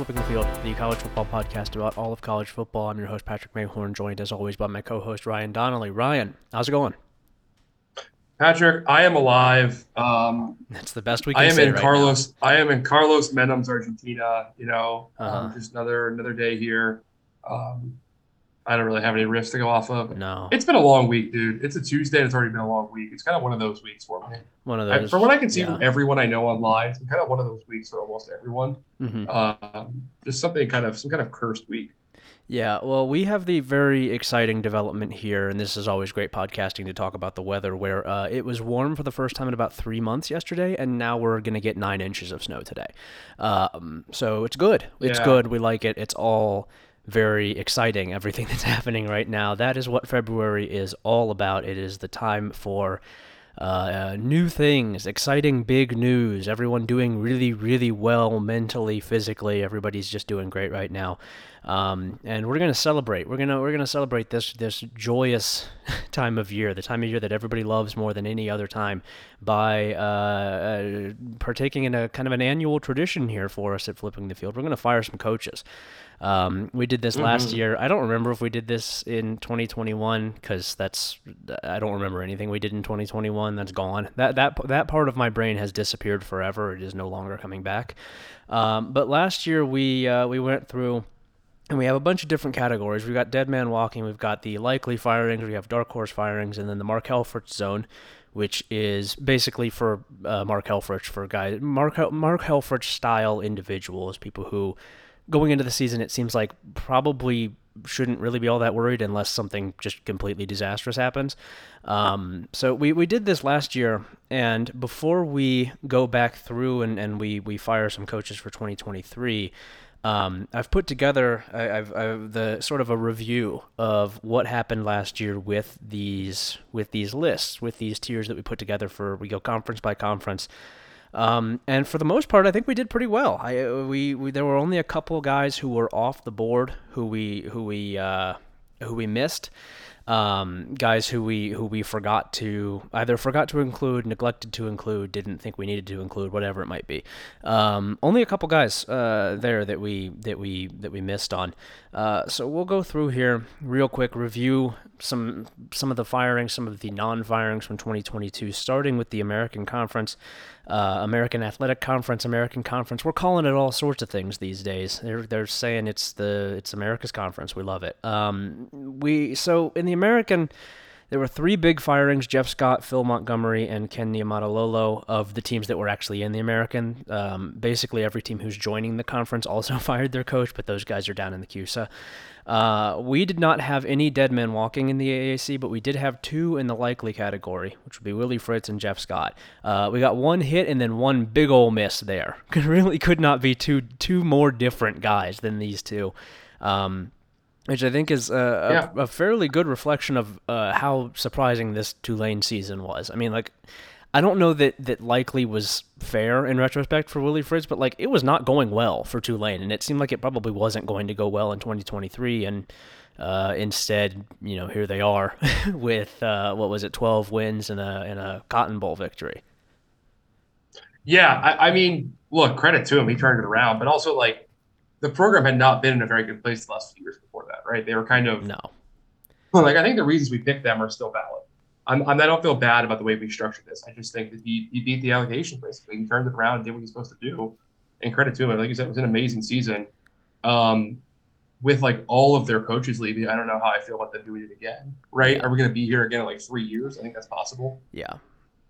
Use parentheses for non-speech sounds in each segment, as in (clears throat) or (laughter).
Flipping the Field, the college football podcast about all of college football. I'm your host, Patrick Mayhorn, joined as always by my co host, Ryan Donnelly. Ryan, how's it going? Patrick, I am alive. Um, That's the best we can I am in right Carlos. I am in Carlos Menem's Argentina. You know, Uh-huh. um, just another another day here. Um, I don't really have any riffs to go off of. No, It's been a long week, dude. It's a Tuesday. and It's already been a long week. It's kind of one of those weeks for me. one of I, those. from what I can see yeah. from everyone I know online, it's kind of one of those weeks for almost everyone. Mhm. Um, just something kind of some kind of cursed week. Yeah, well, we have the very exciting development here, and this is always great podcasting to talk about the weather, where uh, it was warm for the first time in about three months yesterday, and now we're going to get nine inches of snow today. Um, so it's good. It's Yeah. good. We like it. It's all very exciting, everything (laughs) that's happening right now. That is what February is all about. It is the time for. Uh, uh, new things, exciting big news. Everyone doing really, really well mentally, physically. Everybody's just doing great right now, um, and we're gonna celebrate. We're gonna we're gonna celebrate this this joyous (laughs) time of year, the time of year that everybody loves more than any other time, by uh, uh, partaking in a kind of an annual tradition here for us at Flipping the Field. We're gonna fire some coaches. Um, we did this last year. I don't remember if we did this in 2021 because that's I don't remember anything we did in 2021. That's gone. That that that part of my brain has disappeared forever. It is no longer coming back. Um, but last year we uh, we went through. And we have a bunch of different categories. We've got Dead Man Walking, we've got the likely firings, we have Dark Horse firings, and then the Mark Helfrich Zone, which is basically for uh, Mark Helfrich, for guys, Mark, Mark Helfrich style individuals, people who going into the season, it seems like probably shouldn't really be all that worried unless something just completely disastrous happens. Um, so we, we did this last year, and before we go back through and, and we, we fire some coaches for 2023, um, I've put together I, I've, I've the sort of a review of what happened last year with these with these lists with these tiers that we put together for we go conference by conference. Um, and for the most part, I think we did pretty well. I uh, we, we there were only a couple guys who were off the board who we who we uh, who we missed. Um, guys who we who we forgot to either forgot to include, neglected to include, didn't think we needed to include, whatever it might be. Um, only a couple guys uh, there that we that we that we missed on. Uh, so we'll go through here real quick, review some some of the firings, some of the non-firings from 2022, starting with the American Conference, uh, American Athletic Conference, American Conference. We're calling it all sorts of things these days. They're they're saying it's the it's America's conference. We love it. Um, we so in the American. There were three big firings: Jeff Scott, Phil Montgomery, and Ken Niumatalolo of the teams that were actually in the American. Um, basically, every team who's joining the conference also (laughs) fired their coach, but those guys are down in the CUSA. Uh, we did not have any dead men walking in the AAC, but we did have two in the likely category, which would be Willie Fritz and Jeff Scott. Uh, we got one hit and then one big ol' miss there. (laughs) really could not be two two more different guys than these two. Um, which I think is a, a, a fairly good reflection of uh, how surprising this Tulane season was. I mean, like, I don't know that that likely was fair in retrospect for Willie Fritz, but like it was not going well for Tulane, and it seemed like it probably wasn't going to go well in 2023. And uh, instead, you know, here they are (laughs) with uh, what was it, 12 wins and a and a Cotton Bowl victory. Yeah, I, I mean, look, credit to him. He turned it around, but also like the program had not been in a very good place the last few years that, right? They were kind of no. Like I think the reasons we picked them are still valid. I'm, I'm I don't feel bad about the way we structured this. I just think that he, he beat the allegations basically. He turned it around and did what he's supposed to do. And credit to him. Like you said, it was an amazing season. Um, with like all of their coaches leaving, I don't know how I feel about them doing it again. Right? Yeah. Are we going to be here again in like three years? I think that's possible. Yeah,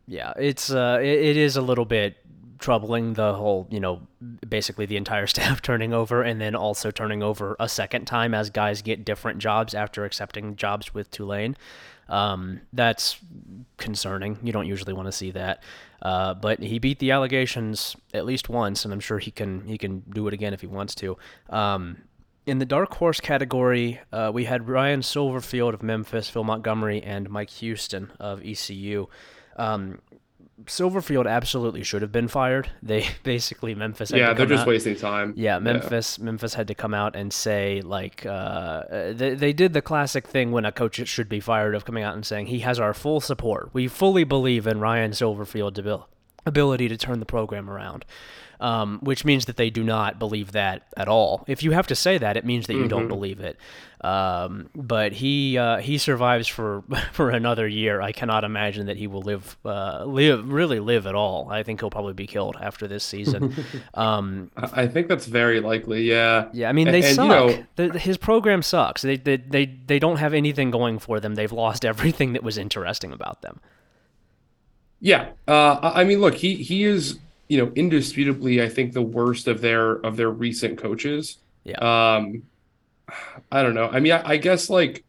yeah. It's uh, it, it is a little bit troubling the whole, you know, basically the entire (laughs) staff turning over and then also turning over a second time as guys get different jobs after accepting jobs with Tulane. Um, that's concerning. You don't usually want to see that. Uh, but he beat the allegations at least once, and I'm sure he can he can do it again if he wants to. Um, in the dark horse category, uh, we had Ryan Silverfield of Memphis, Phil Montgomery, and Mike Houston of ECU. Um, Silverfield absolutely should have been fired. They (laughs) basically Memphis. Had Yeah, to they're just out- wasting time. Yeah, Memphis. Memphis had to come out and say like uh, they they did the classic thing when a coach should be fired of coming out and saying he has our full support. We fully believe in Ryan Silverfield ability to turn the program around um, which means that they do not believe that at all. If you have to say that, it means that you mm-hmm. don't believe it. Um, but he uh, he survives for (laughs) for another year. I cannot imagine that he will live uh, live really live at all. I think he'll probably be killed after this season. (laughs) Um, I think that's very likely. Yeah. Yeah. I mean, they and, suck. You know, the, his program sucks. They, they they they don't have anything going for them. They've lost (laughs) everything that was interesting about them. Yeah. Uh, I mean, look, he he is you know, indisputably, I think the worst of their of their recent coaches. Yeah. Um, I don't know. I mean, I, I guess like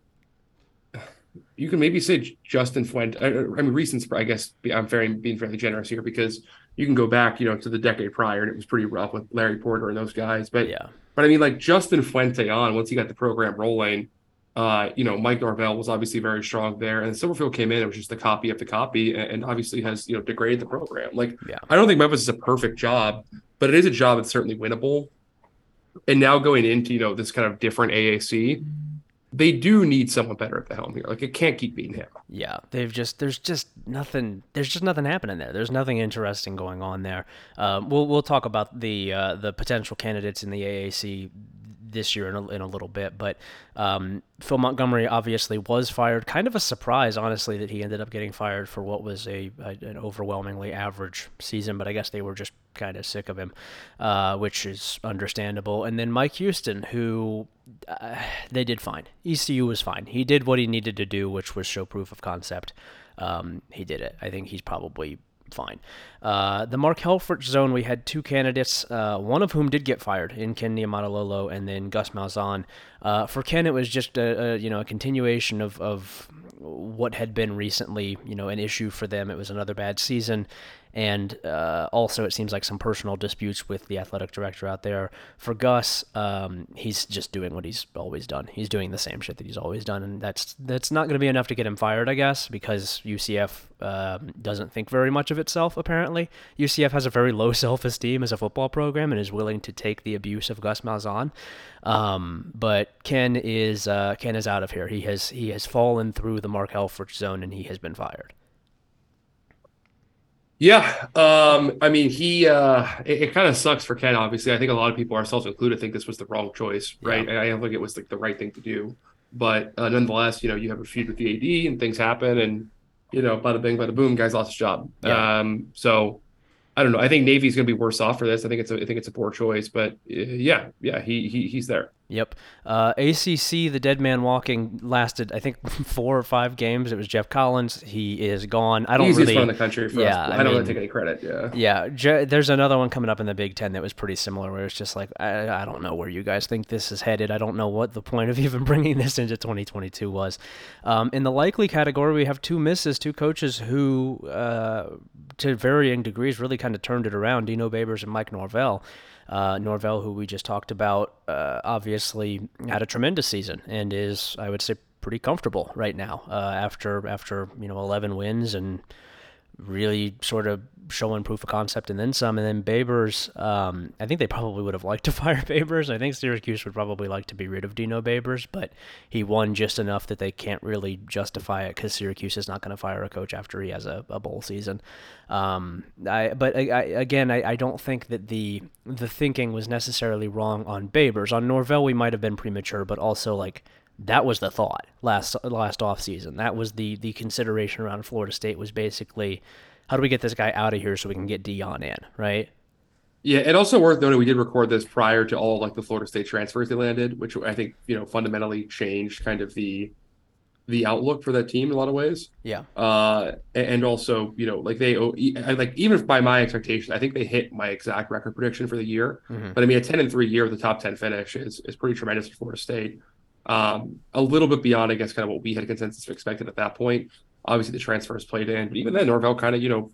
you can maybe say Justin Fuente. I, I mean, recent. I guess I'm very being fairly generous here because you can go back, you know, to the decade prior, and it was pretty rough with Larry Porter and those guys. But yeah. But I mean, like Justin Fuente on once he got the program rolling uh, you know, Mike Norvell was obviously very strong there, and Silverfield came in. It was just a copy of the copy, and, and obviously has you know degraded the program. Like, yeah. I don't think Memphis is a perfect job, but it is a job that's certainly winnable. And now going into you know this kind of different AAC, they do need someone better at the helm here. Like, it can't keep being him. Yeah, they've just there's just nothing. There's just nothing happening there. There's nothing interesting going on there. Um, we'll we'll talk about the uh, the potential candidates in the AAC this year in a, in a little bit. But um, Phil Montgomery obviously was fired. Kind of a surprise, honestly, that he ended up getting fired for what was a, a an overwhelmingly average season. But I guess they were just kind of sick of him, uh, which is understandable. And then Mike Houston, who uh, they did fine. ECU was fine. He did what he needed to do, which was show proof of concept. Um, he did it. I think he's probably fine. Uh, the Mark Helfrich zone, we had two candidates, uh, one of whom did get fired in Ken Niumatalolo and then Gus Malzahn. Uh, for Ken, it was just a, a, you know a continuation of, of what had been recently you know an issue for them. It was another bad season, and uh, also it seems like some personal disputes with the athletic director out there. For Gus, um, he's just doing what he's always done. He's doing the same shit that he's always done, and that's that's not going to be enough to get him fired, I guess, because UCF um, doesn't think very much of itself. Apparently, UCF has a very low (laughs) self-esteem as a football program and is willing to take the abuse of Gus Malzahn. Um, but Ken is uh, Ken is out of here. He has he has fallen through the Mark Helfrich zone, and he has been fired. Yeah, um, I mean, he uh, it, it kind of sucks for Ken. Obviously, I think a lot of people, ourselves included, think this was the wrong choice, right? Yeah. I, don't think it was like the right thing to do, but uh, nonetheless, you know, you have a feud with the AD, and things happen, and you know, bada bing, bada boom, guy's lost his job. Yeah. Um, so I don't know. I think Navy's going to be worse off for this. I think it's a, I think it's a poor choice, but uh, yeah, yeah, he he he's there. Yep. Uh, ACC, the dead man walking lasted, I think, (laughs) four or five games. It was Geoff Collins. He is gone. I don't Easiest really. the country for yeah, us. I, I don't mean, really take any credit. Yeah. Yeah. Je- there's another one coming up in the Big Ten that was pretty similar, where it's just like, I, I don't know where you guys think this is headed. I don't know what the point of (laughs) even bringing this into 2022 was. Um, in the likely category, we have two misses, two coaches who, uh, to varying degrees, really kind of turned it around. Dino Babers and Mike Norvell. Uh, Norvell, who we just talked about, uh, obviously had a tremendous season and is, I would say, pretty comfortable right now uh, after after you know 11 wins and really sort of showing proof of concept and then some. And then Babers, um, I think they probably would have liked to (laughs) fire Babers. I think Syracuse would probably like to be rid of Dino Babers, but he won just enough that they can't really justify it because Syracuse is not going to fire a coach after he has a, a bowl season. Um, I, but I, I, again, I, I don't think that the the thinking was necessarily wrong on Babers. On Norvell, we might have been premature, but also like that was the thought last last off season. That was the the consideration around Florida State was basically how do we get this guy out of here so we can get Deion in, right? Yeah, and also worth noting we did record this prior to all like the Florida State transfers they landed, which I think you know fundamentally changed kind of the the outlook for that team in a lot of ways. Yeah. Uh, and also you know like they like even by my expectations, I think they hit my exact record prediction for the year. Mm-hmm. But I mean, a ten and three year with a top ten finish is is pretty tremendous for Florida State um, a little bit beyond, I guess, kind of what we had consensus expected at that point. Obviously, the transfers played in, but even then, Norvell kind of, you know,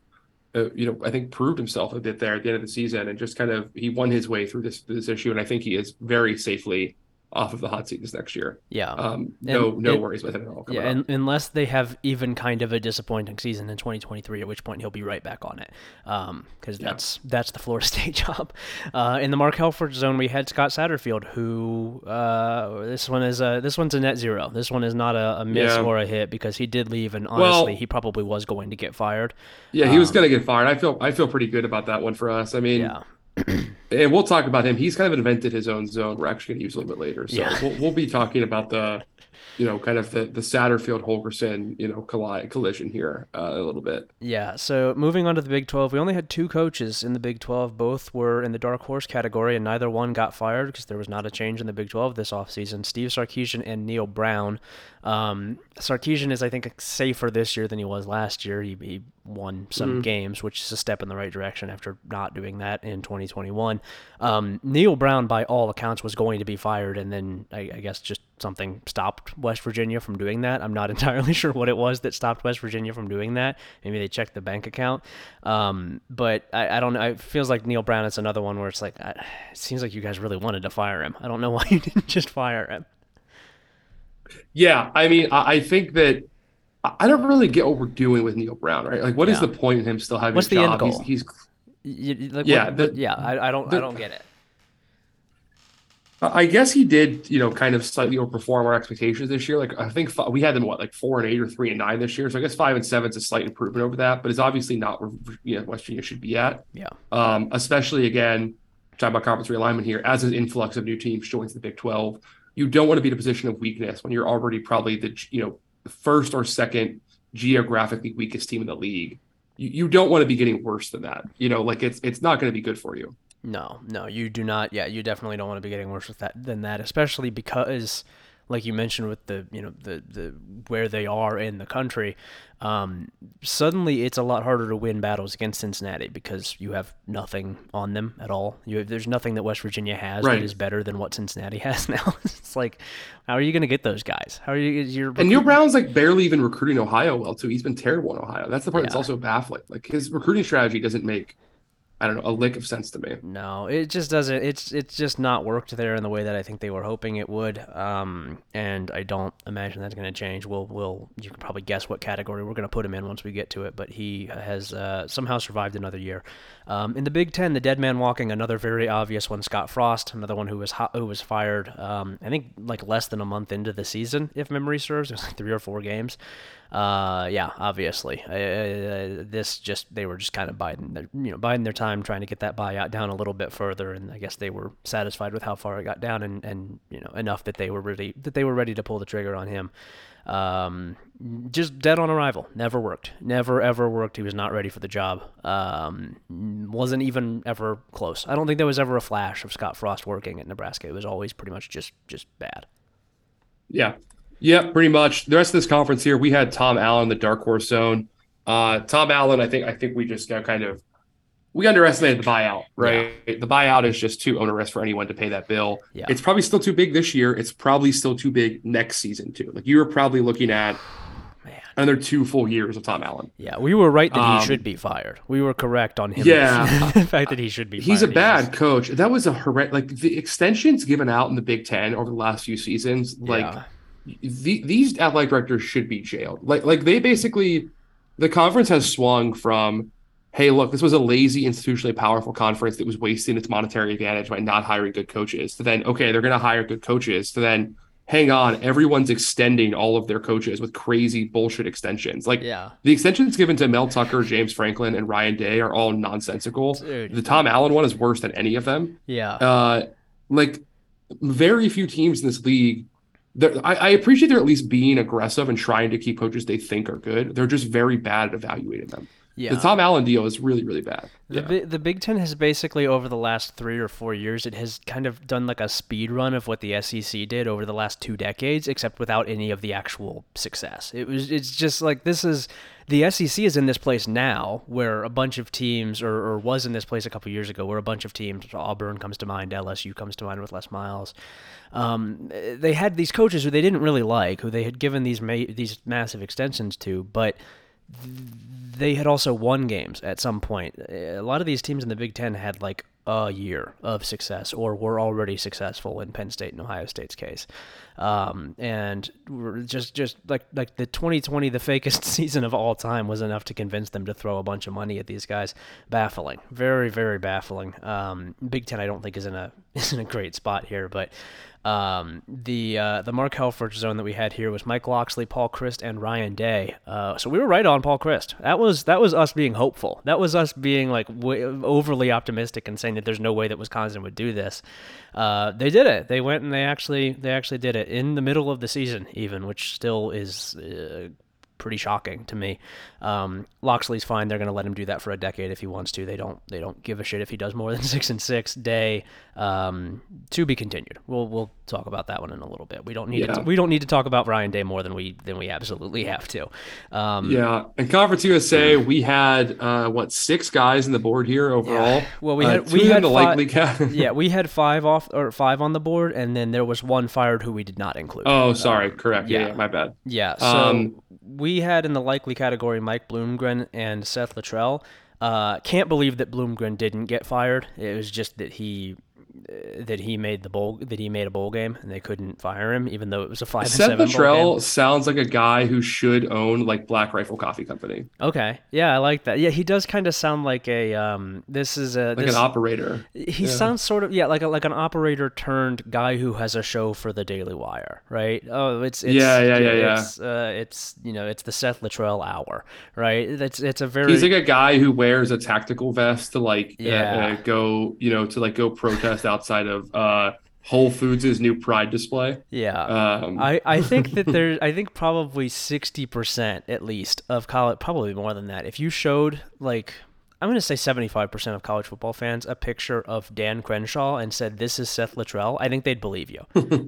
uh, you know, I think proved himself a bit there at the end of the season, and just kind of he won his way through this this issue, and I think he is very safely off of the hot seat this next year. Yeah. Um, no, And no it- worries with him at all. Yeah, and, unless they have even kind of a disappointing season in 2023, at which point he'll be right back on it, because Yeah. that's that's the Florida (laughs) State job. Uh, in the Mark Helfrich zone, we had Scott Satterfield, who uh, this one is a this one's a net zero. This one is not a, a miss Yeah. or a hit because he did leave, and Well- honestly, he probably was going to get fired. yeah, he was um, going to get fired. I feel I feel pretty good about that one for us. I mean, Yeah, (clears throat) and we'll talk about him. He's kind of invented his own zone. We're actually going to use a little bit later. So Yeah. we'll, we'll be talking about the, you know, kind of the the Satterfield Holgorsen, you know, colli- collision here uh, a little bit. Yeah, so moving on to the Big 12, we only had two coaches in the Big 12. Both were in the dark horse category, and neither one got fired because there was not a change in the Big 12 this offseason. Steve Sarkisian and Neal Brown. Um, Sarkisian is, I think, safer this year than he was last year. He, he won some Mhm. games, which is a step in the right direction after not doing that in 2021. Um, Neal Brown, by all accounts, was going to be fired, and then I, I guess just something stopped West Virginia from doing that. I'm not (laughs) entirely sure what it was that stopped West Virginia from doing that. Maybe they checked the bank account. Um, but I, I don't know. It feels like Neal Brown is another one where it's like, I, it seems like you guys really wanted to fire him. I don't know (laughs) why you didn't just fire him. Yeah, I mean, I, think that I don't really get what we're doing with Neal Brown, right? Like, what is Yeah. the point in him still having What's the end goal? He's, he's You- like, Yeah, what- the- yeah. I, I don't. I don't get it. I guess he did, you know, kind of slightly overperform our expectations this year. Like I think fi- we had them what, like four and eight or three and nine this year. So I guess five and seven is a slight improvement over that, but it's obviously not where you know West Virginia should be at. Yeah. Um, especially again, talking about conference realignment here, as an influx of new teams joins the Big Twelve, you don't want to be in a position of weakness when you're already probably the you know first or second geographically weakest team in the league. You, you don't want to be getting worse than that. You know, like it's it's not going to be good for you. No, no, you do not. Yeah, you definitely don't want to be getting worse with that than that, especially because, like you mentioned, with the you know the the where they are in the country, um, suddenly it's a lot harder to win battles against Cincinnati because you have nothing on them at all. You have, there's nothing that West Virginia has Right. that is better than what Cincinnati (laughs) has now. it's like, how are you going to get those guys? How are you? You're And Neal Brown's like barely even recruiting Ohio well too. He's been terrible in Ohio. That's the part that's also baffling. Like his recruiting strategy doesn't make, I don't know, a lick of sense to me. No, it just doesn't. It's it's just not worked there in the way that I think they were hoping it would. Um, and I don't imagine that's going to change. We'll we'll you can probably guess what category we're going to put him in once we get to it. But he has uh, somehow survived another year. Um, in the Big Ten, the dead man walking, another very obvious one. Scott Frost, another one who was ho- who was fired. Um, I think like less than a month into the season, if memory serves. It was like three or four games. Uh, yeah, obviously, uh, this just they were just kind of biding their you know biding their time trying to get that buyout down a little bit further, and I guess they were satisfied with how far it got down, and, and you know enough that they were ready that they were ready to pull the trigger on him. Um, just dead on arrival. Never worked. Never ever worked. He was not ready for the job. Um, wasn't even ever close. I don't think there was ever a flash of Scott Frost working at Nebraska. It was always pretty much just just bad. Yeah. Yeah, pretty much. The rest of this conference here, we had Tom Allen, the dark horse zone. Uh, Tom Allen, I think I think we just got kind of we underestimated the buyout, right? The buyout is just too onerous for anyone to pay that bill. Yeah. It's probably still too big this year. It's probably still too big next season too. Like you were probably looking at Man. another two full years of Tom Allen. Yeah, we were right that Um, he should be fired. We were correct on him. Yeah. (laughs) the fact that he should be. Fired. He's a bad coach. That was a horrendous. Like the extensions given out in the Big Ten over the last few seasons, like Yeah. The, these athletic directors should be jailed. Like like they basically the conference has swung from hey look this was a lazy institutionally powerful conference that was wasting its monetary advantage by not hiring good coaches to then okay they're going to hire good coaches to then hang on everyone's extending all of their coaches with crazy bullshit extensions like yeah, the extensions given to Mel Tucker, James Franklin, and Ryan Day are all nonsensical. Dude. The Tom Allen one is worse than any of them yeah, uh, like very few teams in this league. They're- I, I appreciate they're at least being aggressive and trying to keep coaches they think are good. They're just very bad at evaluating them. yeah. The Tom Allen deal is really, really bad. The, Yeah. The Big Ten has basically over the last three or four years, it has kind of done like a speed run of what the SEC did over the last two decades, except without any of the actual success. It was it's just like this is the SEC is in this place now where a bunch of teams, or, or was in this place a couple years ago, where a bunch of teams, Auburn comes to mind, LSU comes to mind with Les Miles. Um, they had these coaches who they didn't really like, who they had given these ma- these massive extensions to, but they had also won games at some point. A lot of these teams in the Big Ten had like a year of success, or were already successful in Penn State and Ohio State's case. Um, and just just like like the 2020, the fakest (laughs) season of all time, was enough to convince them to throw a bunch of money at these guys. Baffling, very very baffling. Um, Big Ten, I don't think is in a (laughs) is in a great spot here, but um, the uh, the Mark Helfrich zone that we had here was Mike Locksley, Paul Chryst, and Ryan Day. Uh, so we were right on Paul Chryst. That was that was us being hopeful. That was us being like w- overly optimistic and saying that there's no way that Wisconsin would do this. Uh, they did it. They went and they actually they actually did it in the middle of the season, even, which still is uh, pretty shocking to me. Um, Locksley's fine; they're going to let him do that for a decade if he wants to. They don't they don't give a shit if he does more than (laughs) six and six day. Um, to be continued. We'll we'll talk about that one in a little bit. We don't need Yeah. to, we don't need to talk about Ryan Day more than we than we absolutely have to. Um, Yeah, in Conference USA, we had uh, what six guys in the board here overall. Well, we Uh, had two we had the fi- likely ca- (laughs) yeah, we had five off or five on the board, and then there was one fired who we did not include. Oh, sorry, correct. Yeah, yeah. yeah, my bad. Yeah, so Um, we had in the likely category Mike Bloomgren and Seth Littrell. Uh, can't believe that Bloomgren didn't get fired. It was just that he that he made the bowl that he made a bowl game and they couldn't fire him, even though it was a five and Seth seven Littrell game. sounds like a guy who should own like Black Rifle Coffee Company, Okay, yeah, I like that. Yeah, he does kind of sound like a um. This is a like this, an operator. He Yeah. sounds sort of yeah, like a, like an operator turned guy who has a show for the Daily Wire, right? Oh, it's, it's Yeah, yeah, yeah, yeah. It's, uh, it's you know it's the Seth Littrell hour, right? It's it's a very He's like a guy who wears a tactical vest to like uh, Yeah. uh, go, you know, to like go protest outside of uh, Whole Foods' new Pride display. yeah. Um, I, I think (laughs) that there I think probably sixty percent at least of college probably more than that. If you showed like I'm gonna say seventy five percent of college football fans a picture of Dan Crenshaw and said this is Seth Littrell, I think they'd believe you.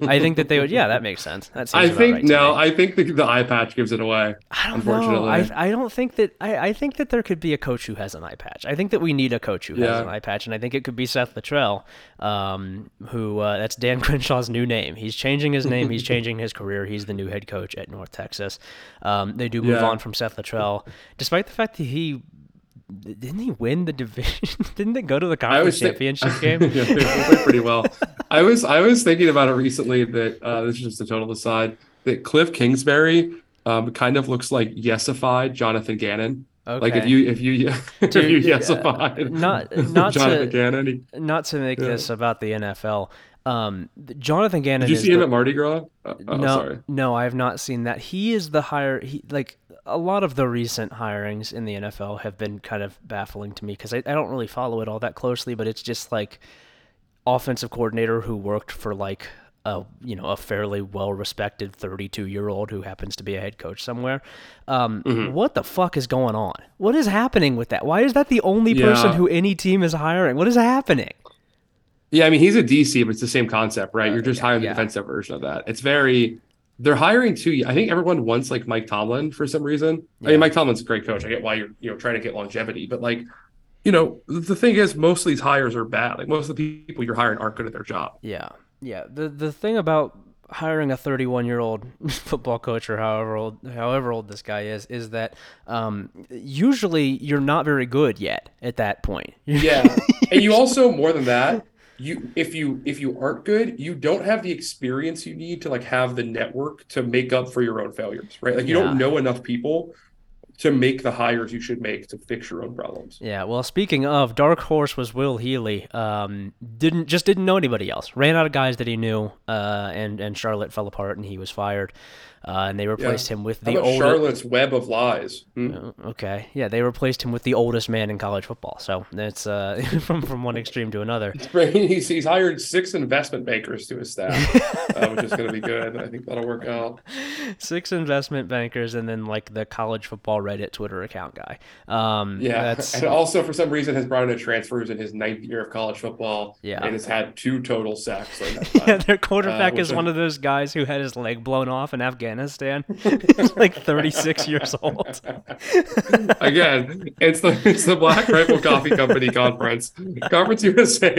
I think that they would yeah, that makes sense. That I think right no. I think the, the eye patch gives it away. I don't unfortunately. know. I, I don't think that I, I think that there could be a coach who has an eye patch. I think that we need a coach who has an eye patch, and I think it could be Seth Littrell, um, who uh, that's Dan (laughs) Crenshaw's new name. He's changing his name. He's changing his career. He's the new head coach at North Texas. Um, they do move Yeah. on from Seth Littrell, despite the fact that he didn't he win the division? (laughs) didn't they go to the conference thi- championship (laughs) game? yeah, they played pretty well. (laughs) I was I was thinking about it recently that uh, this is just a total aside that Cliff Kingsbury um, kind of looks like yesified Jonathan Gannon. Okay. Like if you if you if you yeah, yesified not- not Jonathan to- Gannon. He, Not to make Yeah. this about the NFL. Um, Jonathan Gannon. did you see him the- at Mardi Gras? Uh, oh, no, sorry. no, I have not seen that. He is the higher. He like a lot of the recent hirings in the NFL have been kind of baffling to me because I, I don't really follow it all that closely. But it's just like offensive coordinator who worked for like a you know a fairly well respected 32 year old who happens to be a head coach somewhere. Um, Mm-hmm. What the fuck is going on? What is happening with that? Why is that the only person who any team is hiring? What is happening? Yeah, I mean he's a DC, but it's the same concept, right? You're just yeah, hiring yeah. the defensive version of that. It's very they're hiring two. I think everyone wants like Mike Tomlin for some reason. I mean, Mike Tomlin's a great coach. I get why you're you know trying to get longevity, but like, you know, the thing is, most of these hires are bad. Like most of the people you're hiring aren't good at their job. Yeah, yeah. The the thing about hiring a 31 year old (laughs) football coach or however old however old this guy is is that um, usually you're not very good yet at that point. (laughs) Yeah, and you also more than that. You if you if you aren't good, you don't have the experience you need to like have the network to make up for your own failures, right? Like you Yeah. don't know enough people to make the hires you should make to fix your own problems. Yeah, well, speaking of, Dark Horse was Will Healy. Um, didn't just didn't know anybody else. Ran out of guys that he knew, uh, and and Charlotte fell apart, and he was fired. Uh, and they replaced him with the oldest. Charlotte's web of lies? Hmm? Okay, yeah, they replaced him with the oldest man in college football. So that's uh, (laughs) from from one extreme to another. He's, he's hired six investment bankers to his staff, uh, which is going to be good. I think that'll work out. (laughs) Six investment bankers, and then like the college football Reddit Twitter account guy. Um, Yeah, that's and also for some reason has brought in a transfers in his ninth year of college football. Yeah. and has had two total sacks. (laughs) Yeah. Their quarterback which is one of those guys who had his leg blown off in Afghanistan. (laughs) He's like 36 years old. (laughs) Again, it's the it's the Black Rifle Coffee Company conference. Conference USA (laughs)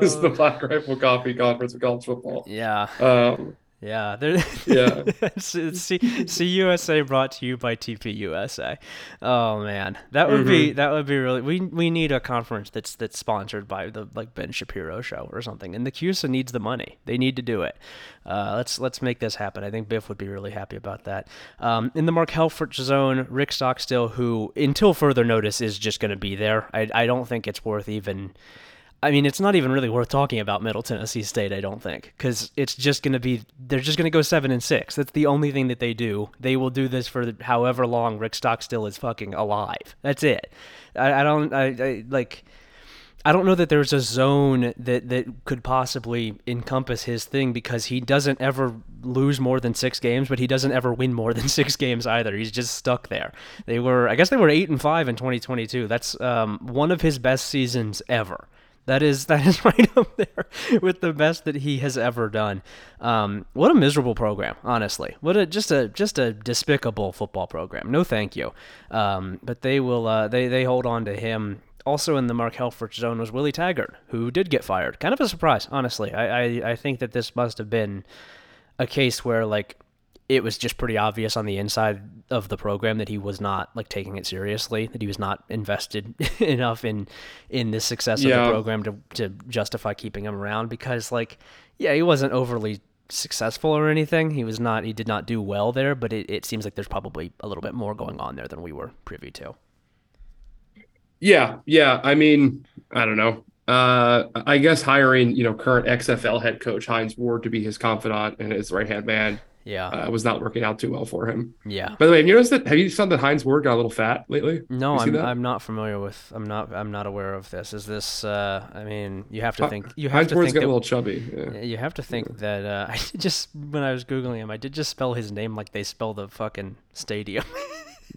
is the Black Rifle Coffee Conference of college football. Yeah. Um, Yeah, (laughs) there- Yeah. C- C- CUSA brought to you by TPUSA. Oh man, that would be that would be really. We we need a conference that's that's sponsored by the like Ben Shapiro show or something. And the CUSA needs the money. They need to do it. Uh, let's let's make this happen. I think Biff would be really happy about that. Um, in the Mark Helfrich zone, Rick Stockstill, who until further notice is just going to be there. I I don't think it's worth even. I mean, it's not even really worth talking about Middle Tennessee State. I don't think because it's just going to be they're just going to go seven and six. That's the only thing that they do. They will do this for however long Rick Stockstill is fucking alive. That's it. I, I don't. I, I like. I don't know that there's a zone that, that could possibly encompass his thing because he doesn't ever lose more than six games, but he doesn't ever win more than (laughs) six games either. He's just stuck there. They were, I guess, they were eight and five in 2022. That's um, one of his best seasons ever. That is (laughs) that is right up there with the best that he has ever done. Um, what a miserable program, honestly. What a just a just a despicable football program. No, thank you. Um, but they will uh, they they hold on to him. Also in the Mark Helfrich zone was Willie Taggart, who did get fired. Kind of a surprise, honestly. I, I, I think that this must have been a case where like it was just pretty obvious on the inside of the program that he was not like taking it seriously, that he was not invested (laughs) enough in in the success of the program to to justify keeping him around because like yeah, he wasn't overly successful or anything. He was not he did not do well there, but it, it seems like there's probably a little bit more going on there than we were privy to. Yeah, yeah. I mean, I don't know. Uh, I guess hiring, you know, current XFL head coach Hines Ward to be his confidant and his right hand man Yeah. uh, was not working out too well for him. yeah. By the way, have you noticed that? Have you seen that Hines Ward got a little fat lately? No, I'm that? I'm not familiar with I'm not I'm not aware of this. Is this uh I mean, you have to think you have Heinz to Ward's think got that a little chubby. Yeah. You have to think that uh, (laughs) I just when I was googling him, I did just spell his name like they spell the fucking stadium. (laughs)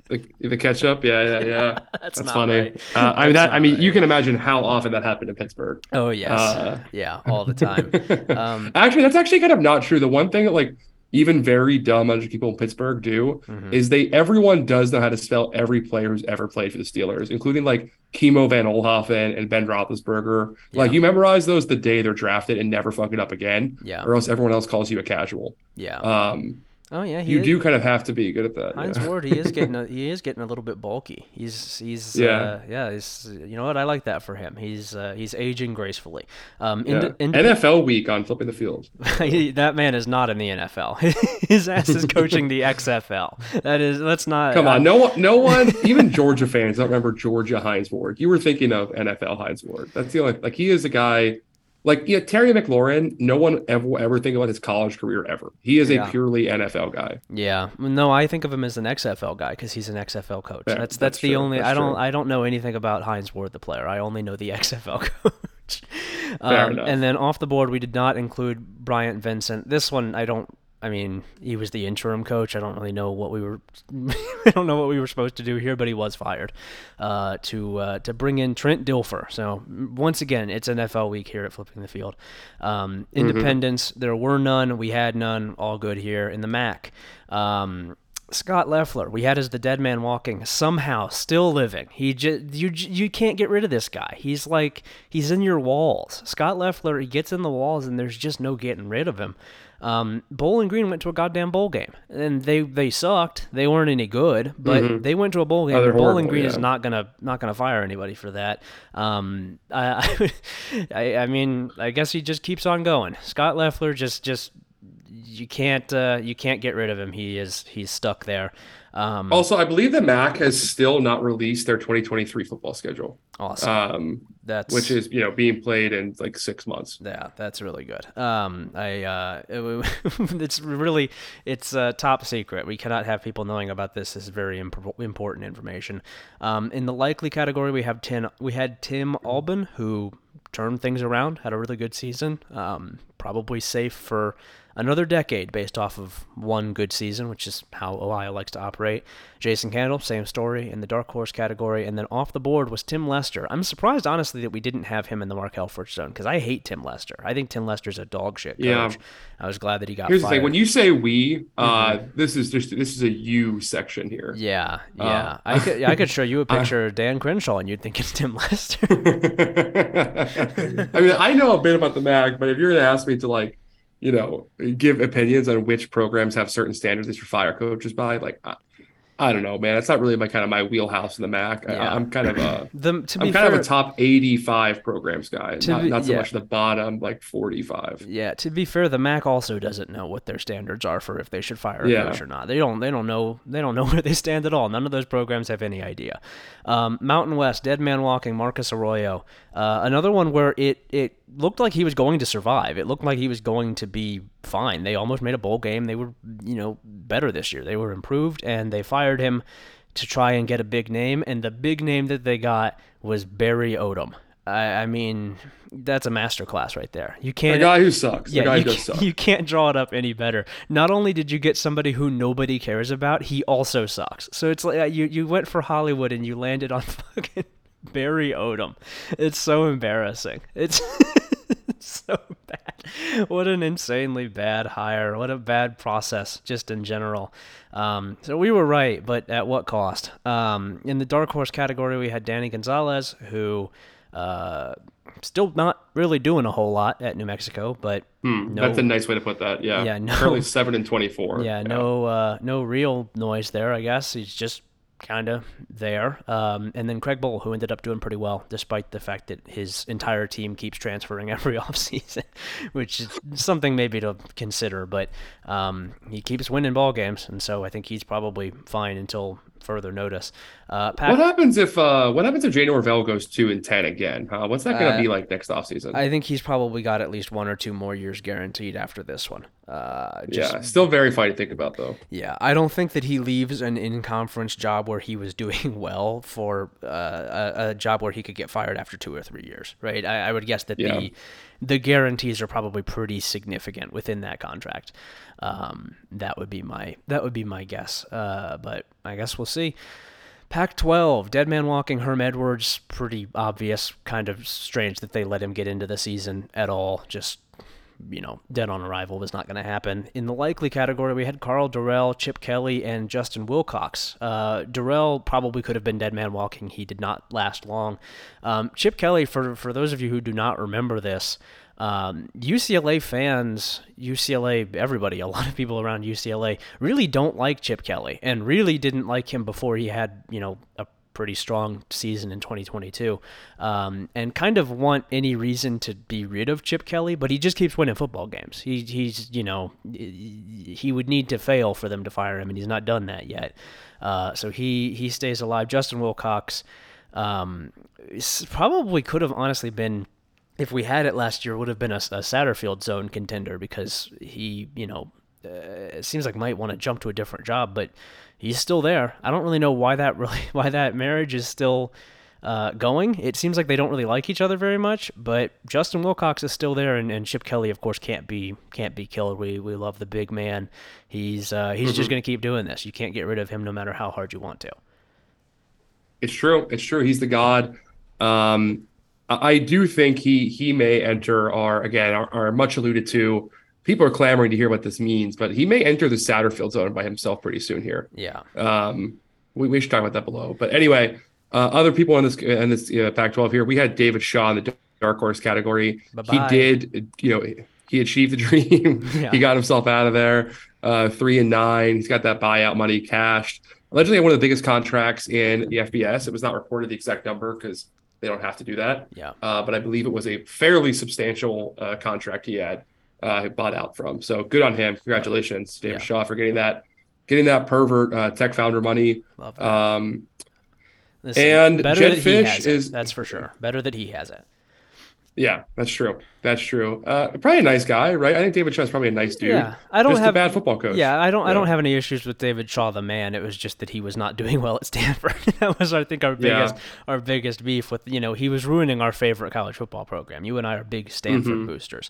The, the ketchup, yeah, yeah, yeah. (laughs) That's, That's funny. right. Uh, I mean, that. I mean, right. you can imagine how often that happened in Pittsburgh. Oh yes, Uh, yeah, all the time. Um, actually, that's actually kind of not true. The one thing that like even very dumb under people in Pittsburgh do mhm. is they everyone does know how to spell every player who's ever played for the Steelers, including like Kimo von Oelhoffen and Ben Roethlisberger. Like you memorize those the day they're drafted and never fuck it up again, Yeah, or else everyone else calls you a casual. yeah. Um, oh yeah, he you is, do kind of have to be good at that. Heinz yeah. Ward, he is (laughs) getting a, he is getting a little bit bulky. He's he's Yeah. uh, yeah. He's you know what I like that for him. He's uh, he's aging gracefully. Um, Yeah. ind- NFL week on flipping the field. (laughs) that man is not in the NFL. (laughs) His ass is coaching the XFL. That is that's not. Come on, no one, no one, even Georgia fans don't remember Georgia Hines Ward. You were thinking of NFL Hines Ward. That's the only like he is a guy like yeah, Terry McLaurin. No one ever will ever think about his college career ever. He is Yeah. a purely NFL guy. Yeah, no, I think of him as an XFL guy because he's an XFL coach. Yeah, that's that's, that's the true, only. that's I don't true. I don't know anything about Hines Ward the player. I only know the (laughs) XFL coach. Fair um, enough. And then off the board, we did not include Bryant Vincent. This one, I don't. I mean, he was the interim coach. I don't really know what we were. (laughs) I don't know what we were supposed to do here, but he was fired uh, to uh, to bring in Trent Dilfer. So once again, it's NFL week here at Flipping the Field. Um, independents, there were none. We had none. All good here in the MAC. Um, Scott Loeffler, we had as the dead man walking, somehow still living. He just you you can't get rid of this guy. He's like he's in your walls. Scott Loeffler, he gets in the walls, and there's just no getting rid of him. Um, Bowling Green went to a goddamn bowl game, and they they sucked. They weren't any good, but they went to a bowl game. Oh, Bowling horrible, Green is not gonna not gonna fire anybody for that. Um, I, (laughs) I I mean, I guess he just keeps on going. Scott Loeffler just just you can't uh, you can't get rid of him. He is he's stuck there. Um, Also, I believe the MAC has still not released their 2023 football schedule, awesome. um, that's which is you know being played in like six months. yeah, that's really good. Um, I uh, (laughs) it- it's really it's uh, top secret. We cannot have people knowing about this. This is very imp- important information. Um, in the likely category, we have Tim. We had Tim Albin who turned things around, had a really good season. Um, probably safe for another decade based off of one good season, which is how Ohio likes to operate. Jason Candle, same story in the dark horse category, and then off the board was Tim Lester. I'm surprised, honestly, that we didn't have him in the Mark Helfrich zone because I hate Tim Lester. I think Tim Lester's a dog shit coach. Yeah. I was glad that he got fired. Here's the thing: when you say we, uh, this is just this is a you section here. yeah, yeah, Uh, I could, I could (laughs) show you a picture of Dan Crenshaw, and you'd think it's Tim Lester. (laughs) I mean, I know a bit about the MAC, but if you're gonna ask me to like you know, give opinions on which programs have certain standards they should fire coaches by. Like, I, I don't know, man. It's not really my kind of my wheelhouse in the MAC. Yeah. I, am kind of a (clears throat) The, to I'm kind fair, of a top 85 programs guy, not, be- not so yeah. much the bottom like 45. Yeah, to be fair, the MAC also doesn't know what their standards are for if they should fire a Yeah. coach or not. They don't. They don't know. They don't know (laughs) where they stand at all. None of those programs have any idea. Um, Mountain West, Dead Man Walking, Marcus Arroyo, uh, another one where it it looked like he was going to survive. It looked like he was going to be fine. They almost made a bowl game. They were you know better this year. They were improved, and they fired him to try and get a big name. And the big name that they got was Barry Odom. I, I mean, that's a masterclass right there. You can't The guy who sucks. yeah, you, who does suck. (laughs) you can't draw it up any better. Not only did you get somebody who nobody cares about, he also sucks. So it's like uh, you you went for Hollywood and you landed on (laughs) fucking Barry Odom. It's so embarrassing. It's, (laughs) so bad. What an insanely bad hire. What a bad process, just in general. Um, so we were right, but at what cost? Um, in the dark horse category, we had Danny Gonzales, who uh, still not really doing a whole lot at New Mexico, but Hmm, no, That's a nice way to put that. Yeah. Yeah, no- Currently seven and 24. yeah, no, uh, no real noise there. I guess he's just kind of there. Um, and then Craig Bohl, who ended up doing pretty well, despite the fact that his entire team keeps transferring (laughs) every offseason, which is something maybe to consider. But um, he keeps winning ball games, and so I think he's probably fine until further notice. Uh, Pat, What happens if uh what happens if Jay Norvell goes two and ten again? Huh? What's that gonna Uh, be like next offseason? I think he's probably got at least one or two more years guaranteed after this one. Uh, just yeah, still very funny to think about though. Yeah, I don't think that he leaves an in-conference job where he was (laughs) doing well for uh, a, a job where he could get fired after two or three years, right? I, I would guess that Yeah. the the guarantees are probably pretty significant within that contract. Um, that would be my that would be my guess, uh, but I guess we'll see. Pac-12, Dead Man Walking, Herm Edwards, pretty obvious. Kind of strange that they let him get into the season at all. Just you know, dead on arrival was not going to happen. In the likely category, we had Karl Dorrell, Chip Kelly, and Justin Wilcox. Uh, Dorrell probably could have been dead man walking. He did not last long. Um, Chip Kelly, for for those of you who do not remember this, um, UCLA fans, UCLA, everybody, a (laughs) lot of people around UCLA really don't like Chip Kelly and really didn't like him before he had, you know, a pretty strong season in 2022 um, and kind of want any reason to be rid of Chip Kelly, but he just keeps winning football games. He, he's, you know, he would need to fail for them to fire him, and he's not done that yet. Uh, so he, he stays alive. Justin Wilcox um, probably could have honestly been if we had it last year, would have been a, a Satterfield zone contender because he, you know, uh, it seems like might want to jump to a different job, but he's still there. I don't really know why that (laughs) really why that marriage is still uh, going. It seems like they don't really like each other very much, but Justin Wilcox is still there, and, and Chip Kelly, of course, can't be can't be killed. We we love the big man. He's uh, he's just going to keep doing this. You can't get rid of him no matter how hard you want to. It's true. It's true. He's the god. Um, I do think he he may enter our again our, our much alluded to. People are clamoring to hear what this means, but he may enter the Satterfield zone by himself pretty soon here. Yeah. Um, we, we should talk about that below. But anyway, uh, other people in this in this uh, Pac-12 here, we had David Shaw in the dark horse category. Bye-bye. He did, you know, he achieved the dream. (laughs) Yeah. he got himself out of there. Uh, three and nine. He's got that buyout money cashed. Allegedly, one of the biggest contracts in the FBS. It was not reported the exact number because they don't have to do that. Yeah. Uh, but I believe it was a fairly substantial uh, contract he had uh, bought out from. So good on him. Congratulations, David Yeah. Shaw, for getting that, getting that pervert uh, tech founder money. Love that. Um, Listen, and better Jed that he Fish has it, is- that's for sure. Better that he has it. Yeah, that's true. That's true. Uh, probably a nice guy, right? I think David Shaw is probably a nice dude. Yeah, I don't Just a have bad football coach. Yeah, I don't. I don't have any issues with David Shaw, the man. It was just that he was not doing well at Stanford. (laughs) that was, I think, our Yeah. biggest, our biggest beef with. You know, he was ruining our favorite college football program. You and I are big Stanford Mhm. boosters.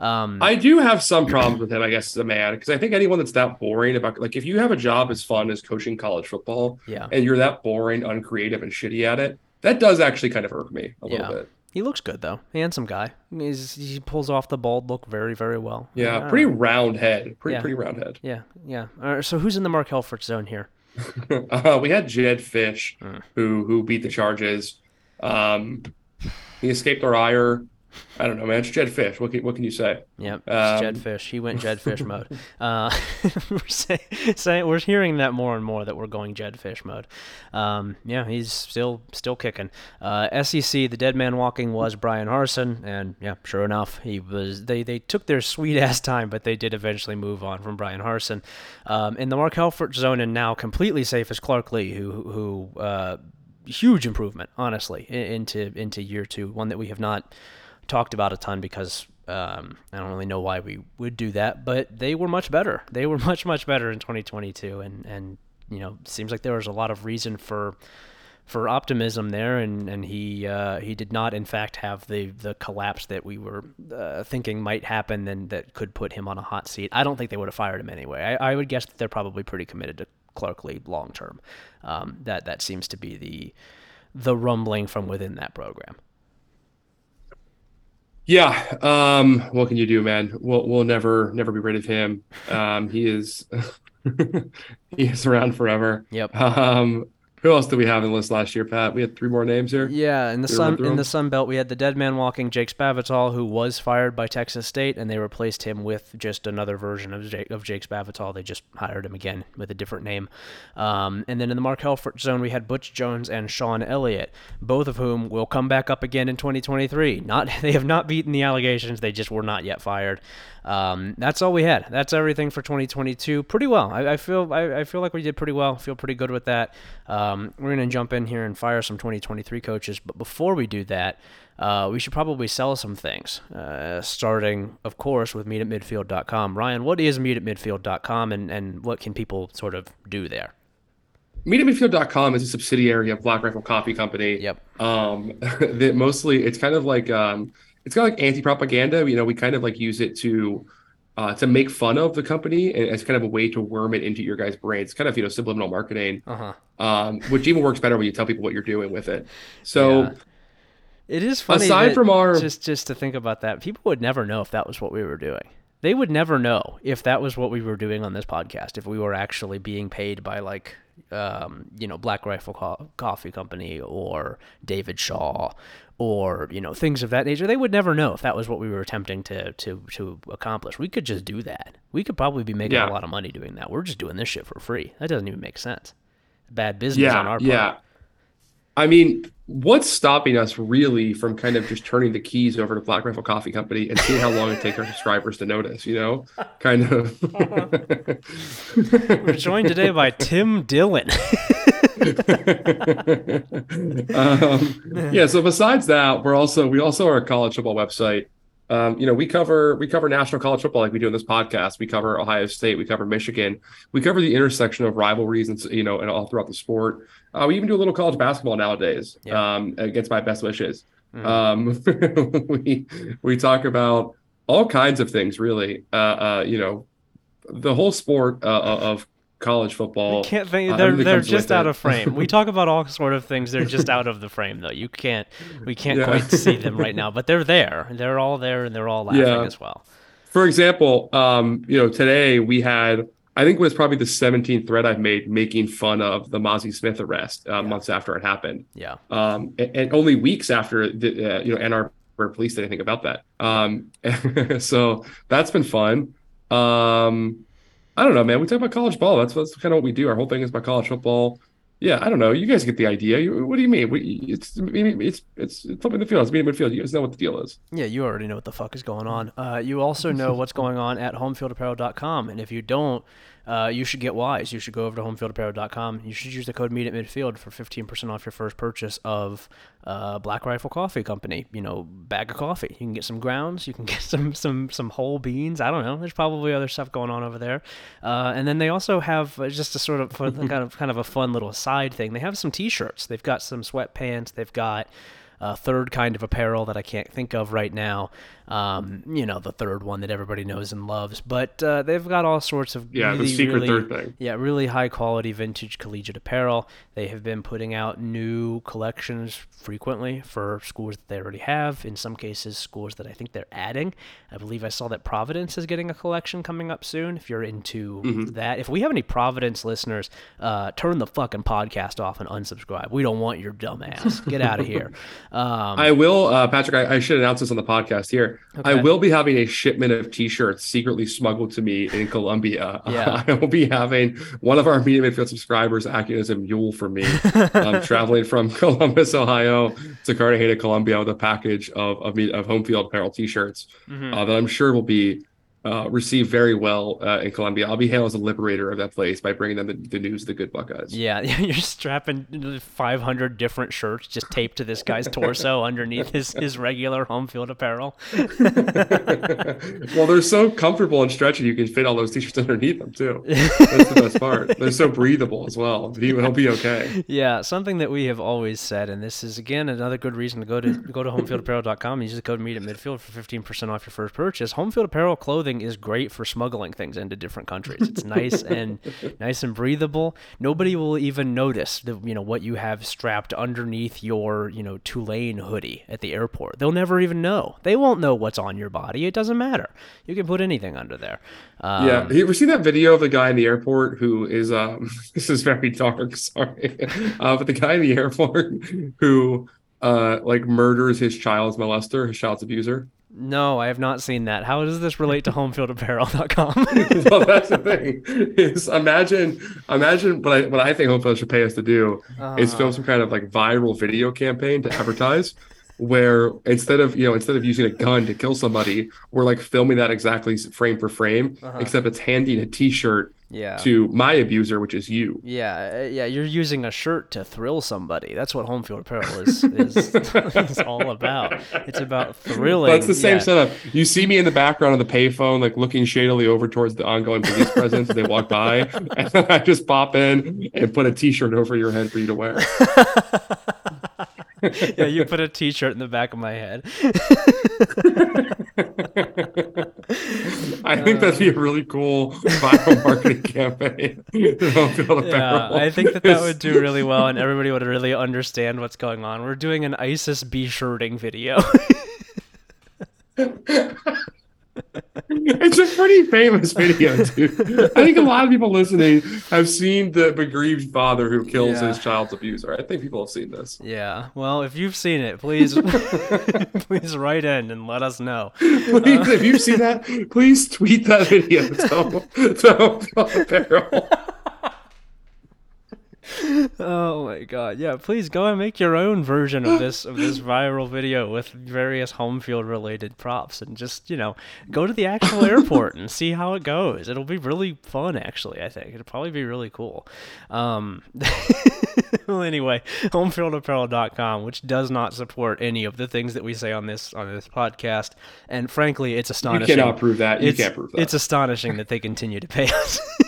Um, I do have some problems with him, I guess, as a man, because I think anyone that's that boring about, like, if you have a job as fun as coaching college football yeah, and you're that boring, uncreative, and shitty at it, that does actually kind of irk me a little Yeah. bit. He looks good though. Handsome guy. He's, he pulls off the bald look very, very well. Yeah, pretty round head. Pretty, Yeah. pretty round head. Yeah, yeah. Uh, so who's in the Mark Helfrich zone here? (laughs) uh, we had Jedd Fisch, Mm. who who beat the charges. Um, he escaped our ire. I don't know, man. It's Jedd Fisch. What can what can you say? Yep, um, Jedd Fisch. He went Jedd Fisch mode. (laughs) Uh, (laughs) we're saying, say, we're hearing that more and more that we're going Jedd Fisch mode. Um, yeah, he's still still kicking. Uh, SEC, the dead man walking was Brian Harsin, and yeah, sure enough, he was. They they took their sweet ass time, but they did eventually move on from Brian Harsin. Um, in the Mark Helfrich zone, and now completely safe is Clark Lea, who who. Uh, huge improvement, honestly, into into year two. One that we have not talked about a ton because um, I don't really know why we would do that, but they were much better. (laughs) They were much much better in 2022, and and you know seems like there was a lot of reason for for optimism there, and and he uh, he did not in fact have the the collapse that we were uh, thinking might happen, and that could put him on a hot seat. I don't think they would have fired him anyway. I, I would guess that they're probably pretty committed to Clark Lea long term. Um, that that seems to be the the rumbling from within that program. Yeah. Um, what can you do, man? We'll we'll never never be rid of him. (laughs) Um, he is (laughs) he is around forever. Yep. Um, who else did we have in the list last year, Pat? We had three more names here. Yeah, in the sun in the Sun Belt, we had the dead man walking Jake Spavital, who was fired by Texas State, and they replaced him with just another version of Jake, of Jake Spavital. They just hired him again with a different name. Um, and then in the Mark Helfrich zone, we had Butch Jones and Shawn Elliott, both of whom will come back up again in 2023. Not (laughs) they have not beaten the allegations; they just were not yet fired. Um, that's all we had. That's everything for 2022. Pretty well. I, I feel I, I, feel like we did pretty well. Feel pretty good with that. Um, we're gonna jump in here and fire some 2023 coaches, but before we do that, uh, we should probably sell some things. Uh, starting, of course, with meetatmidfield.com. Ryan, what is meetatmidfield.com, and and what can people sort of do there? MeetAtMidfield.com is a subsidiary of Black Rifle Coffee Company. Yep. Um, (laughs) that mostly it's kind of like um, it's kind of like anti-propaganda. You know, we kind of like use it to uh, to make fun of the company and as kind of a way to worm it into your guys' brains. Kind of you know subliminal marketing, uh-huh. um, which even works better when you tell people what you're doing with it. So. Yeah. It is funny. Aside from our just just to think about that, people would never know if that was what we were doing. They would never know if that was what we were doing on this podcast. If we were actually being paid by like, um, you know, Black Rifle Co- Coffee Company or David Shaw or you know things of that nature. They would never know if that was what we were attempting to to to accomplish. We could just do that. We could probably be making yeah. a lot of money doing that. We're just doing this shit for free. That doesn't even make sense. Bad business yeah, on our part. Yeah i mean what's stopping us really from kind of just turning the keys over to black rifle coffee company and seeing how long it takes our (laughs) subscribers to notice you know? Kind of. (laughs) We're joined today by tim dillon (laughs) um, yeah. So besides that, we're also we also are a college football website. Um, you know, we cover we cover national college football like we do in this podcast. We cover Ohio State, we cover Michigan, we cover the intersection of rivalries and you know, and all throughout the sport. Uh, we even do a little college basketball nowadays. Yeah. Um, against my best wishes. Mm-hmm. Um, (laughs) we we talk about all kinds of things, really. Uh, uh, you know, the whole sport uh, of college football. You can't think they're they're just out of frame. we talk about all sort of things. They're just out of the frame though. You can't we can't yeah. quite see them right (laughs) now, but they're there. They're all there and they're all laughing yeah. as well. For example, um, you know, today we had I think it was probably the 17th thread I've made making fun of the Mazi Smith arrest uh, yeah. months after it happened. Yeah. Um, and, and, only weeks after the, uh, you know Ann Arbor police did anything about that. Um, (laughs) so that's been fun. Um, I don't know, man. We talk about college ball. That's that's kind of what we do. Our whole thing is about college football. Yeah, I don't know. You guys get the idea. You, what do you mean? We, it's it's it's flipping the field. It's being midfield. You guys know what the deal is. Yeah, you already know what the fuck is going on. Uh, you also know what's going on at homefieldapparel.com, and if you don't, uh, you should get wise. You should go over to homefieldapparel.com. You should use the code Meet at Midfield for 15% off your first purchase of uh, Black Rifle Coffee Company. You know, bag of coffee. You can get some grounds. You can (laughs) get some some some whole beans. I don't know. There's probably other stuff going on over there. Uh, and then they also have uh, just a sort of (laughs) kind of kind of a fun little side thing. They have some T-shirts. They've got some sweatpants. They've got a third kind of apparel that I can't think of right now. Um, you know, the third one that everybody knows and loves. But uh, they've got all sorts of yeah, really, the secret really, third thing. Yeah, really high quality vintage collegiate apparel. They have been putting out new collections frequently for schools that they already have. In some cases, schools that I think they're adding. I believe I saw that Providence is getting a collection coming up soon. If you're into mm-hmm. that, if we have any Providence listeners, uh, turn the fucking podcast off and unsubscribe. We don't want your dumb ass. Get out of here. Um, (laughs) I will, uh, Patrick. I, I, should announce this on the podcast here. Okay. I will be having a shipment of T-shirts secretly smuggled to me in Colombia. Yeah. (laughs) I will be having one of our Meet at Midfield subscribers acting as a mule for me. I'm (laughs) traveling from (laughs) Columbus, Ohio, to Cartagena, Colombia, with a package of of, of home field apparel T-shirts mm-hmm. uh, that I'm sure will be uh, received very well uh, in Colombia. I'll be hailed as a liberator of that place by bringing them the, the news of the good Buckeyes. Yeah, (laughs) you're strapping 500 different shirts just taped to this guy's torso (laughs) underneath his, his regular home field apparel. (laughs) well, they're so comfortable and stretchy, you can fit all those t-shirts underneath them too. That's the best part. They're so breathable as well. He'll be okay. Yeah, something that we have always said, and this is again another good reason to go to go to homefieldapparel.com. And use the code Meet at Midfield for 15% off your first purchase. Home field apparel clothing is great for smuggling things into different countries. It's nice and (laughs) nice and breathable. Nobody will even notice the, you know what you have strapped underneath your you know Tulane hoodie at the airport. They'll never even know. They won't know what's on your body. It doesn't matter. You can put anything under there. Um, yeah, you ever seen that video of the guy in the airport who is um (laughs) this is very dark, (laughs) sorry, uh, but the guy in the airport who uh like murders his child's molester, his child's abuser. No, I have not seen that. How does this relate to homefieldapparel.com? (laughs) well, that's the thing. Is imagine imagine what I what I think Homefield should pay us to do uh, is film some kind of like viral video campaign to advertise where instead of you know instead of using a gun to kill somebody, we're like filming that exactly frame for frame, uh-huh. except it's handing a T-shirt yeah. to my abuser, which is you. Yeah, uh, yeah, you're using a shirt to thrill somebody. That's what home field apparel is (laughs) is, is all about. It's about thrilling. That's the same yeah. setup. You see me in the background of the payphone, like looking shadily over towards the ongoing police presence as they walk by, (laughs) and I just pop in and put a T-shirt over your head for you to wear. (laughs) yeah, you put a T-shirt in the back of my head. I think that'd be a really cool viral (laughs) marketing campaign. yeah, I think that that would do really well, and everybody would really understand what's going on. We're doing an ISIS b-shirting video (laughs) it's a pretty famous video, dude. I think a lot of people listening have seen the bereaved father who kills yeah. his child's abuser. I think people have seen this. Yeah. Well, if you've seen it, please (laughs) please write in and let us know. Please, uh, if you've seen that, please tweet that video to, to Apparel. Oh my god. Yeah please go and make your own version of this of this viral video with various home field related props and just you know go to the actual airport and see how it goes. It'll be really fun actually i think. It'll probably be really cool. Um (laughs) well anyway homefieldapparel.com which does not support any of the things that we say on this on this podcast. And frankly it's astonishing you cannot prove that. You it's, can't prove that. it's astonishing that they continue to pay us (laughs)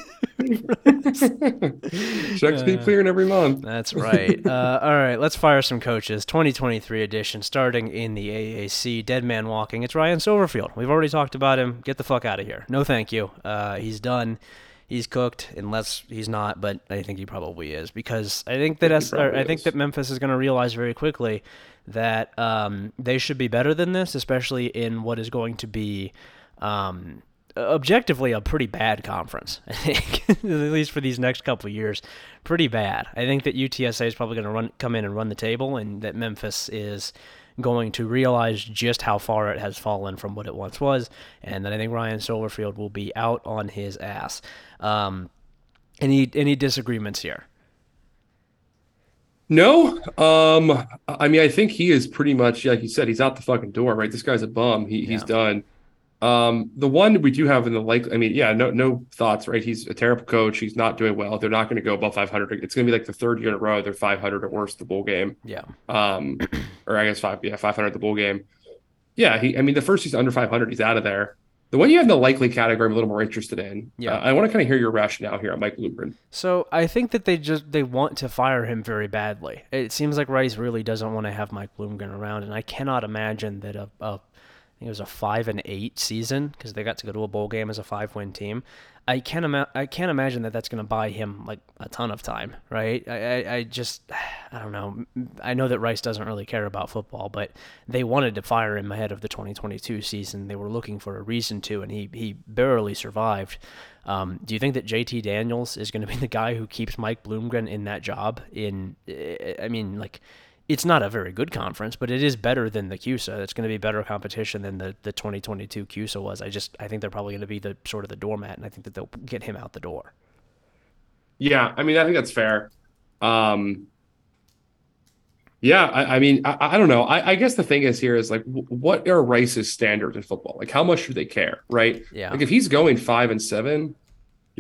Checks keep clearing every month. That's right. (laughs) Uh, all right, let's fire some coaches. 2023 edition, starting in the AAC. Dead man walking. It's Ryan Silverfield. We've already talked about him. Get the fuck out of here. No, thank you. Uh, he's done. He's cooked, unless he's not. But I think he probably is because I think that I, I think that Memphis is going to realize very quickly that um, they should be better than this, especially in what is going to be. Um, objectively a pretty bad conference. I think, (laughs) at least for these next couple of years, pretty bad. I think that UTSA is probably going to run, come in and run the table, and that Memphis is going to realize just how far it has fallen from what it once was, and then I think Ryan Silverfield will be out on his ass. Um, any any disagreements here? No, um, I mean, I think he is pretty much like you said. He's out the fucking door, right? This guy's a bum. He, yeah. He's done. Um, the one we do have in the like, I mean, yeah, no, no thoughts, right? He's a terrible coach. He's not doing well. They're not going to go above 500. It's going to be like the third year in a row. They're 500 or worse the bowl game. Yeah. Um, (clears throat) or I guess five, yeah, 500 the bowl game. Yeah. He, I mean, the first he's under 500, he's out of there. The one you have in the likely category, I'm a little more interested in. Yeah. Uh, I want to kind of hear your rationale here on Mike Bloomgren. So I think that they just they want to fire him very badly. It seems like Rice really doesn't want to have Mike Bloomgren around, and I cannot imagine that a, a it was a five and eight season because they got to go to a bowl game as a five win team. I can't ima- I can't imagine that that's going to buy him like a ton of time, right? I, I, I just (sighs) I don't know. I know that Rice doesn't really care about football, but they wanted to fire him ahead of the 2022 season. They were looking for a reason to, and he he barely survived. Um, do you think that JT Daniels is going to be the guy who keeps Mike Bloomgren in that job? In I mean, like it's not a very good conference, but it is better than the CUSA. It's going to be better competition than the, the 2022 CUSA was. I just I think they're probably going to be the sort of the doormat, and I think that they'll get him out the door. Yeah, I mean, I think that's fair. Um, yeah, I, I mean, I, I, don't know. I, I, guess the thing is here is like, what are Rice's standards in football? Like, how much do they care, right? Yeah. Like, if he's going five and seven,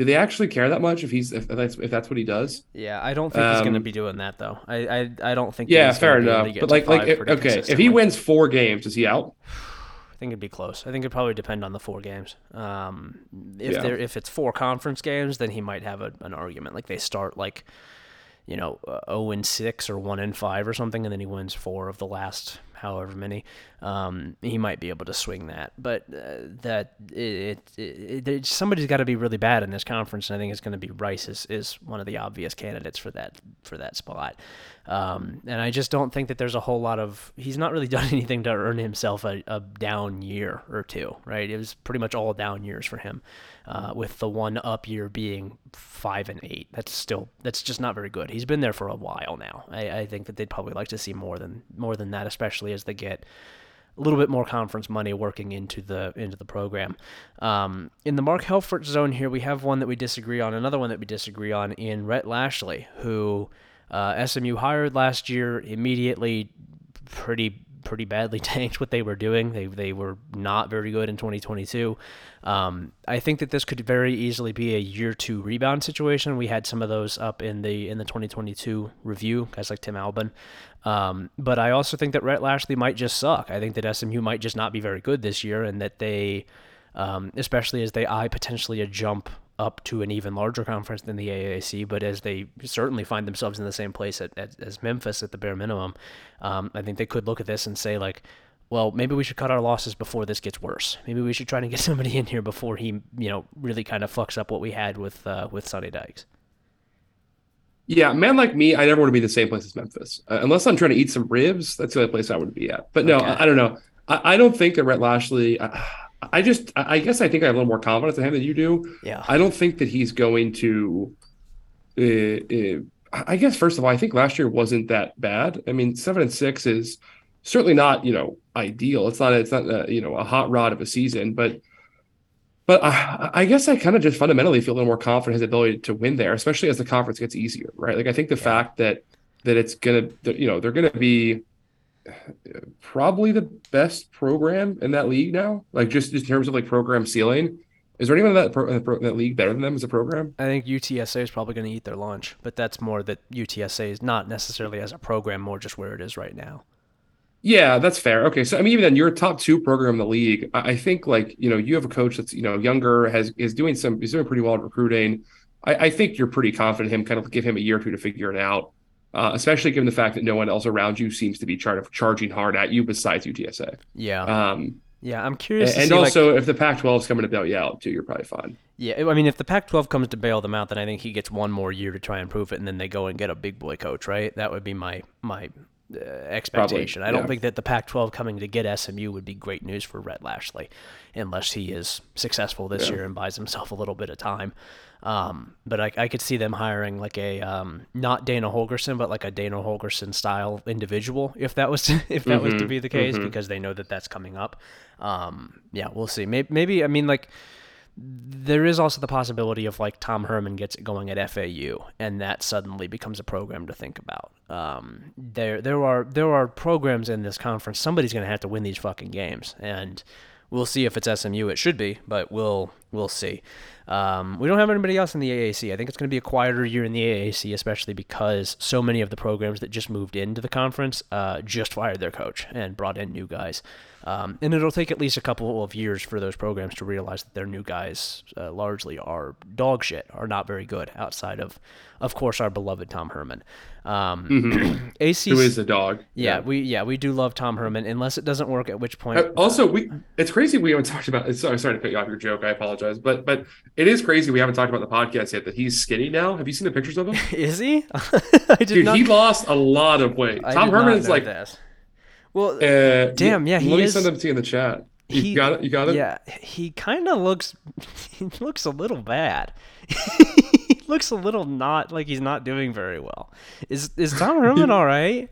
do they actually care that much if he's if that's if that's what he does? Yeah, I don't think um, he's going to be doing that though. I I, I don't think. He's going to get Yeah, fair enough. But like like if, okay, if he wins four games, is he out? I think it'd be close. I think it'd probably depend on the four games. Um, if yeah. there if it's four conference games, then he might have a, an argument. Like they start like you know, uh, 0 and 6 or 1 and 5 or something, and then he wins four of the last however many, um, he might be able to swing that. But uh, that it, it, it somebody's got to be really bad in this conference, and I think it's going to be Rice is, is one of the obvious candidates for that for that spot. Um, and I just don't think that there's a whole lot of he's not really (laughs) done anything to earn himself a, a down year or two, right? It was pretty much all down years for him, uh, with the one up year being five and eight. That's still that's just not very good. He's been there for a while now. I, I think that they'd probably like to see more than more than that, especially as they get a little bit more conference money working into the into the program. Um, in the Mark Helfrich zone here, we have one that we disagree on, another one that we disagree on in Rhett Lashlee, who uh, SMU hired last year immediately, pretty pretty badly (laughs) tanked what they were doing. They they were not very good in 2022. Um, I think that this could very easily be a year two rebound situation. We had some of those up in the in the 2022 review, guys like Tim Albin. Um, but I also think that Rhett Lashlee might just suck. I think that SMU might just not be very good this year, and that they, um, especially as they eye potentially a jump up to an even larger conference than the AAC, but as they certainly find themselves in the same place at, at, as Memphis at the bare minimum, um, I think they could look at this and say like, well, maybe we should cut our losses before this gets worse. Maybe we should try to get (laughs) somebody in here before he, you know, really kind of fucks up what we had with uh, with Sonny Dykes. Yeah, man like me, I never want to be the same place as Memphis, uh, unless I'm trying to eat some ribs. That's the only place I would be at. But no, okay. I, I, don't know. I, I, don't think that Rhett Lashlee, I, I just, I guess I think I have a little more confidence in him than you do. Yeah. I don't think that he's going to. Uh, uh, I guess first of all, I think last year wasn't that bad. I mean, seven and six is certainly not you know ideal. It's not it's not a, uh, you know a hot rod of a season, but but I, I guess I kind of just fundamentally feel a little more confident in his ability to win there, especially as the conference gets easier, right? Like I think the yeah. fact that that it's gonna you know they're gonna be probably the best program in that league now. Like just, in terms of like program ceiling. Is there anyone in that, pro, that league better than them as a program? I think UTSA is probably going to eat their lunch, but that's more that UTSA is not necessarily as a program, more just where it is right now. Yeah, that's fair. Okay, so I mean, even then, you're a top two program in the league. I, I think like you know you have a coach that's you know younger, has is doing some, is doing pretty well at recruiting. I, I think you're pretty confident him. Kind of give him a year or two to figure it out uh, especially given the fact that no one else around you seems to be char- charging hard at you besides UTSA. Yeah. Um, yeah, I'm curious. And, see, also, like, if the Pac-12 is coming to bail you out too, you're probably fine. Yeah, I mean, if the Pac-12 comes to bail them out, then I think he gets one more year to try and prove it, and then they go and get a big boy coach, right? That would be my my uh, expectation. Probably, I don't think that the Pac-12 coming to get SMU would be great news for Rhett Lashlee, unless he is successful this yeah. year and buys himself a little bit of time. Um, but I, I could see them hiring like a um, not Dana Holgorsen, but like a Dana Holgorsen style individual if that was to, (laughs) if that mm-hmm, was to mm-hmm, be the case mm-hmm. because they know that that's coming up. Um, yeah, we'll see. Maybe, maybe I mean like there is also the possibility of like Tom Herman gets it going at FAU, and that suddenly becomes a program to think about. Um, there, there are there are programs in this conference. Somebody's going to have to win these fucking games, and we'll see if it's SMU. It should be, but we'll we'll see. Um, we don't have anybody else in the AAC. I think it's going to be a quieter year in the AAC, especially because so many of the programs that just moved into the conference uh, just fired their coach and brought in new guys. Um, and it'll take at least a couple of years for those programs to realize that their new guys uh, largely are dog shit, are not very good outside of, of course, our beloved Tom Herman. Um, mm-hmm. (clears throat) AC, who is a dog? Yeah, yeah, we yeah we do love Tom Herman, unless it doesn't work. At which point, uh, also we it's crazy we haven't talked about. Sorry, sorry to cut you off your joke. I apologize, but but it is crazy we haven't talked about the podcast yet. That he's skinny now. Have you seen the pictures of him? (laughs) is he? (laughs) Dude, not... he lost a lot of weight. I Tom Herman is like. That. Well, uh, damn, yeah, he let is... me send them to you in the chat. You he, got it. You got it. Yeah, he kind of looks. (laughs) He looks a little bad. Looks a little not like he's not doing very well. Is is Tom (laughs) Herman all right?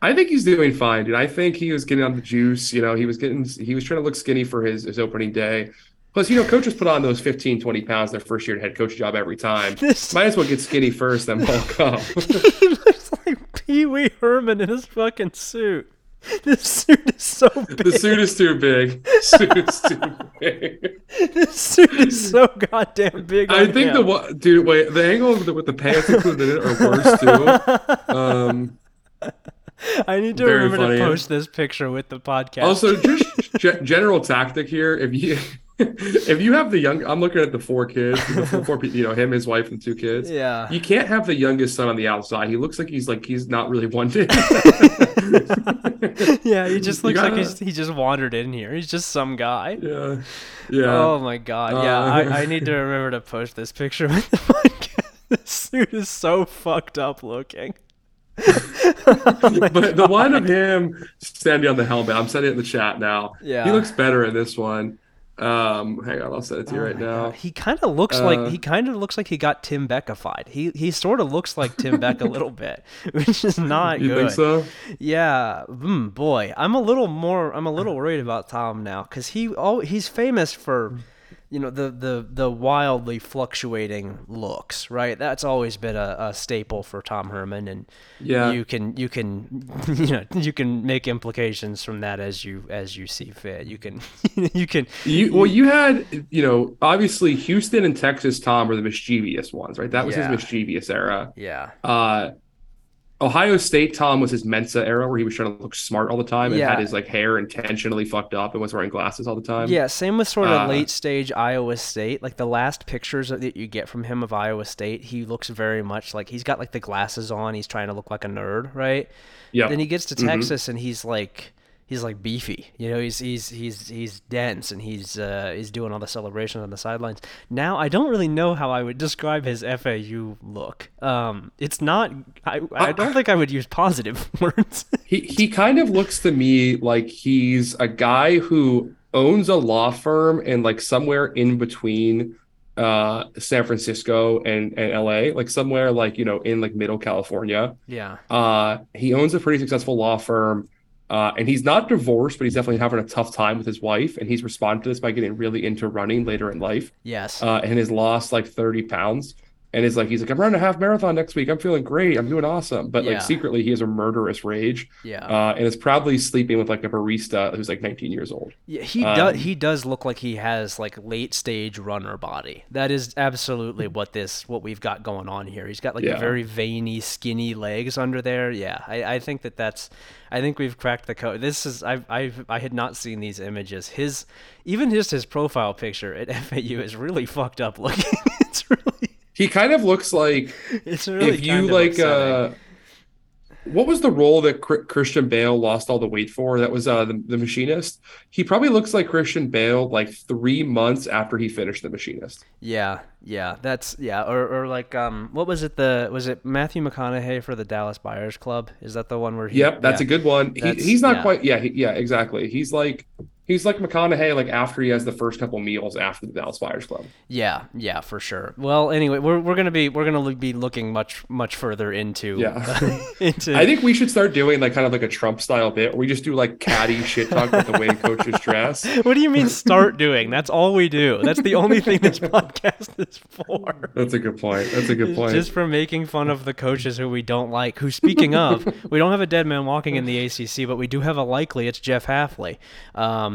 I think he's doing fine, dude. I think he was getting on the juice. You know, he was getting he was trying to look skinny for his, his opening day. Plus, you know, coaches put on those 15, 20 pounds their first year head coach job every time. (laughs) This- Might as well get skinny first, then (laughs) bulk up. he looks like Pee Wee Herman in his fucking suit. (laughs) This suit is so big. the suit is too big. Suit is too big. this suit is so goddamn big. I think the him. one, dude. Wait, the angle with the, with the pants included in it are worse too. Um, I need to remember funny. to post this picture with the podcast. also, just (laughs) ge- general tactic here. If you (laughs) if you have the young, I'm looking at the four kids, the four, four, pe- you know, him, his wife, and two kids. yeah. You can't have the youngest son on the outside. He looks like he's like he's not really wanted. (laughs) yeah, he just looks like gotta- he's, he just wandered in here. He's just some guy. yeah, yeah. Oh my god. Yeah, Uh, I, I need to (laughs) remember to post this picture with the (laughs) podcast. This suit is so fucked up looking. Oh but the one of him standing on the helmet, I'm sending it in the chat now. Yeah. He looks better in this one. Um, hang on, I'll send it to you Oh right now. God. He kind of looks Uh, like he kind of looks like he got Tim Beckified. He he sort of looks like Tim Beck a little bit, (laughs) which is (laughs) not You good. think so? Yeah, mm, boy, I'm a little more. I'm a little worried about Tom now because he oh he's famous for, you know, the the the wildly fluctuating looks. Right, that's always been a, a staple for Tom Herman, and Yeah. you can you can (laughs) you know you can make implications from that as you as you see fit. You can (laughs) you can You well, you had you know obviously Houston and Texas Tom were the mischievous ones, right? That was Yeah. his mischievous era. yeah Uh, Ohio State Tom was his Mensa era, where he was trying to look smart all the time and Yeah. had his like hair intentionally fucked up and was wearing glasses all the time. Yeah, same with sort of Uh, late stage Iowa State. Like the last pictures that you get from him of Iowa State, he looks very much like he's got like the glasses on. He's trying to look like a nerd, right? yeah. Then he gets to Mhm. Texas and he's like he's like beefy. You know, he's he's he's he's dense and he's uh, he's doing all the celebrations on the sidelines. Now I don't really know how I would describe his FAU look. Um, it's not. I I don't think I would use positive (laughs) words. He he kind of looks to me like he's a guy who owns a law firm and like somewhere in between uh San Francisco and, and LA, like somewhere like you know in like middle California. yeah. Uh he owns a pretty successful law firm. Uh, and he's not divorced, but he's definitely having a tough time with his wife. And he's responded to this by getting really into running later in life. Yes. Uh, and has lost like 30 pounds. And is like, he's like, I'm running a half marathon next week. I'm feeling great. I'm doing awesome. But Yeah. like secretly, he has a murderous rage yeah. uh, and is probably sleeping with like a barista who's like 19 years old. Yeah, he Um, does. He does look like he has like late stage runner body. That is absolutely what this what we've got going on here. He's got like Yeah. very veiny, skinny legs under there. Yeah, I, I think that that's. I think we've cracked the code. This is I I I had not seen these images. His even just his profile picture at (laughs) FAU is really fucked up looking. (laughs) it's really He kind of looks like (laughs) it's really if you like, uh, what was the role that Christian Bale lost all the weight for? That was uh, the, the Machinist. He probably looks like Christian Bale like three months after he finished the Machinist. Yeah, yeah, that's yeah, or or like um, what was it? The was it Matthew McConaughey for the Dallas Buyers Club? Is that the one where he? Yep, that's yeah. a good one. He, he's not yeah. quite. Yeah, he, yeah, exactly. He's like he's like McConaughey. Like after he has the first couple meals after the Dallas Buyers Club. Yeah, yeah, for sure. Well, anyway, we're, we're gonna be we're gonna be looking much much further into Yeah. (laughs) into. I think we should start doing like kind of like a Trump style bit where we just do like catty shit talk about the way (laughs) coaches dress. what do you mean start doing? That's all we do. That's the only thing this (laughs) podcast is for. That's a good point. That's a good point. Just for making fun of the coaches who we don't like. Who, speaking of, we don't have a dead man walking in the ACC, but we do have a likely. It's Jeff Hafley, um,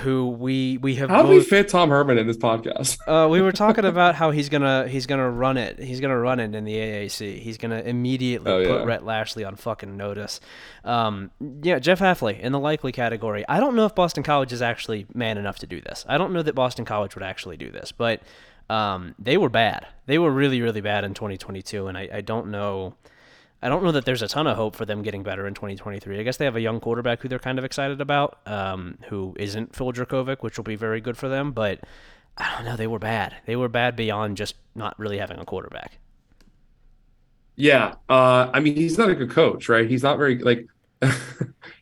who we we have How do we fit Tom Herman in this podcast? Uh, we were talking about how he's gonna he's gonna run it. He's gonna run it in the AAC. He's gonna immediately Oh, put yeah. Rhett Lashlee on fucking notice. Um, yeah, Jeff Hafley in the likely category. I don't know if Boston College is actually man enough to do this. I don't know that Boston College would actually do this, but um, they were bad. They were really really bad in 2022, and I, I don't know. I don't know that there's a ton of hope for them getting better in 2023. I guess they have a young quarterback who they're kind of excited about, um, who isn't Phil Jurkovec, which will be very good for them. But I don't know. They were bad. They were bad beyond just not really having a quarterback. Yeah, uh, I mean he's not a good coach, right? He's not very like (laughs)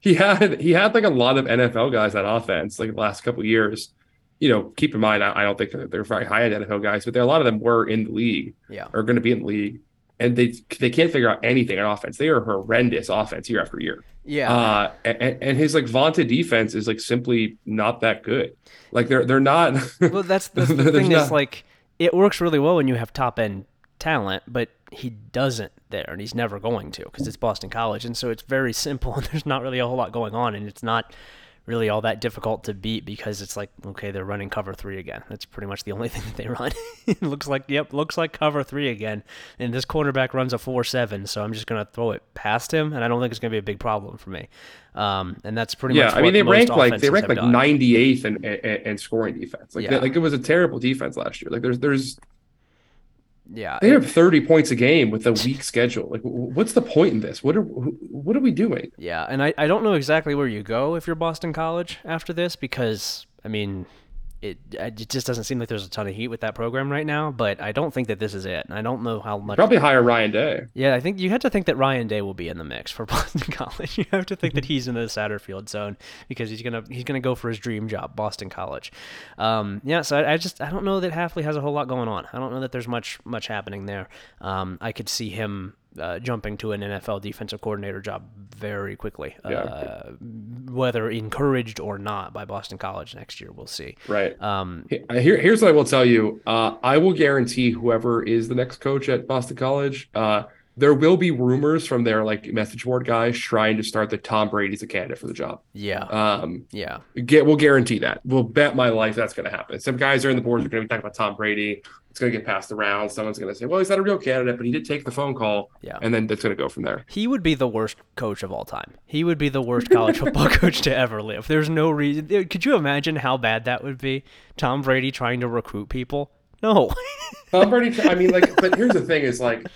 he had he had like a lot of NFL guys on offense like the last couple of years. You know, keep in mind I, I don't think they're very high end NFL guys, but there a lot of them were in the league Yeah. or going to be in the league. And they they can't figure out anything on offense. They are horrendous offense year after year. Yeah. Uh, and, and his like vaunted defense is like simply not that good. Like they're they're not. (laughs) well, that's, that's the thing. Is like it works really well when you have top end talent, but he doesn't there, and he's never going to because it's Boston College, and so it's very simple, (laughs) and there's not really a whole lot going on, and it's not really all that difficult to beat because it's like okay, they're running cover three again. That's pretty much the (laughs) only thing that they run. it (laughs) looks like yep, looks like cover three again, and this cornerback runs a four seven, so I'm just gonna throw it past him, and I don't think it's gonna be a big problem for me. Um, and that's pretty yeah, much. I mean they most rank like they offenses rank like done. 98th and in scoring defense. Like Yeah. they- like it was a terrible defense last year. Like there's there's Yeah, they have 30 points a game with a weak schedule. Like what's the point in this? What are what are we doing? Yeah, and I, I don't know exactly where you go if you're Boston College after this because I mean it it just doesn't seem like there's a ton of heat with that program right now. But I don't think that this is it. I don't know how much. Probably hire Ryan Day. Yeah, I think you have to think that Ryan Day will be in the mix for (laughs) Boston College. You have to think that he's in the Satterfield zone because he's gonna he's gonna go for his dream job, Boston College. Um, yeah, so I, I just I don't know that Hafley has a whole lot going on. I don't know that there's much much happening there. Um, I could see him. Uh, jumping to an NFL defensive coordinator job very quickly, Yeah. uh, whether encouraged or not by Boston College next year, we'll see. Right. Um, Here, here's what I will tell you. Uh, I will guarantee whoever is the next coach at Boston College, uh, there will be rumors from their like message board guys trying to start that Tom Brady's a candidate for the job. yeah, Um, yeah, get we'll guarantee that. We'll bet my life that's going to happen. Some guys are in the boards are going to be talking about Tom Brady. It's going to get passed around. Someone's going to say, "Well, he's not a real candidate, but he did take the phone call," yeah. and then that's going to go from there. He would be the worst coach of all time. He would be the worst college (laughs) football coach to ever live. There's no reason. Could you imagine how bad that would be? Tom Brady trying to recruit people? No. Tom Brady. (laughs) I mean, like, but here's the thing: is like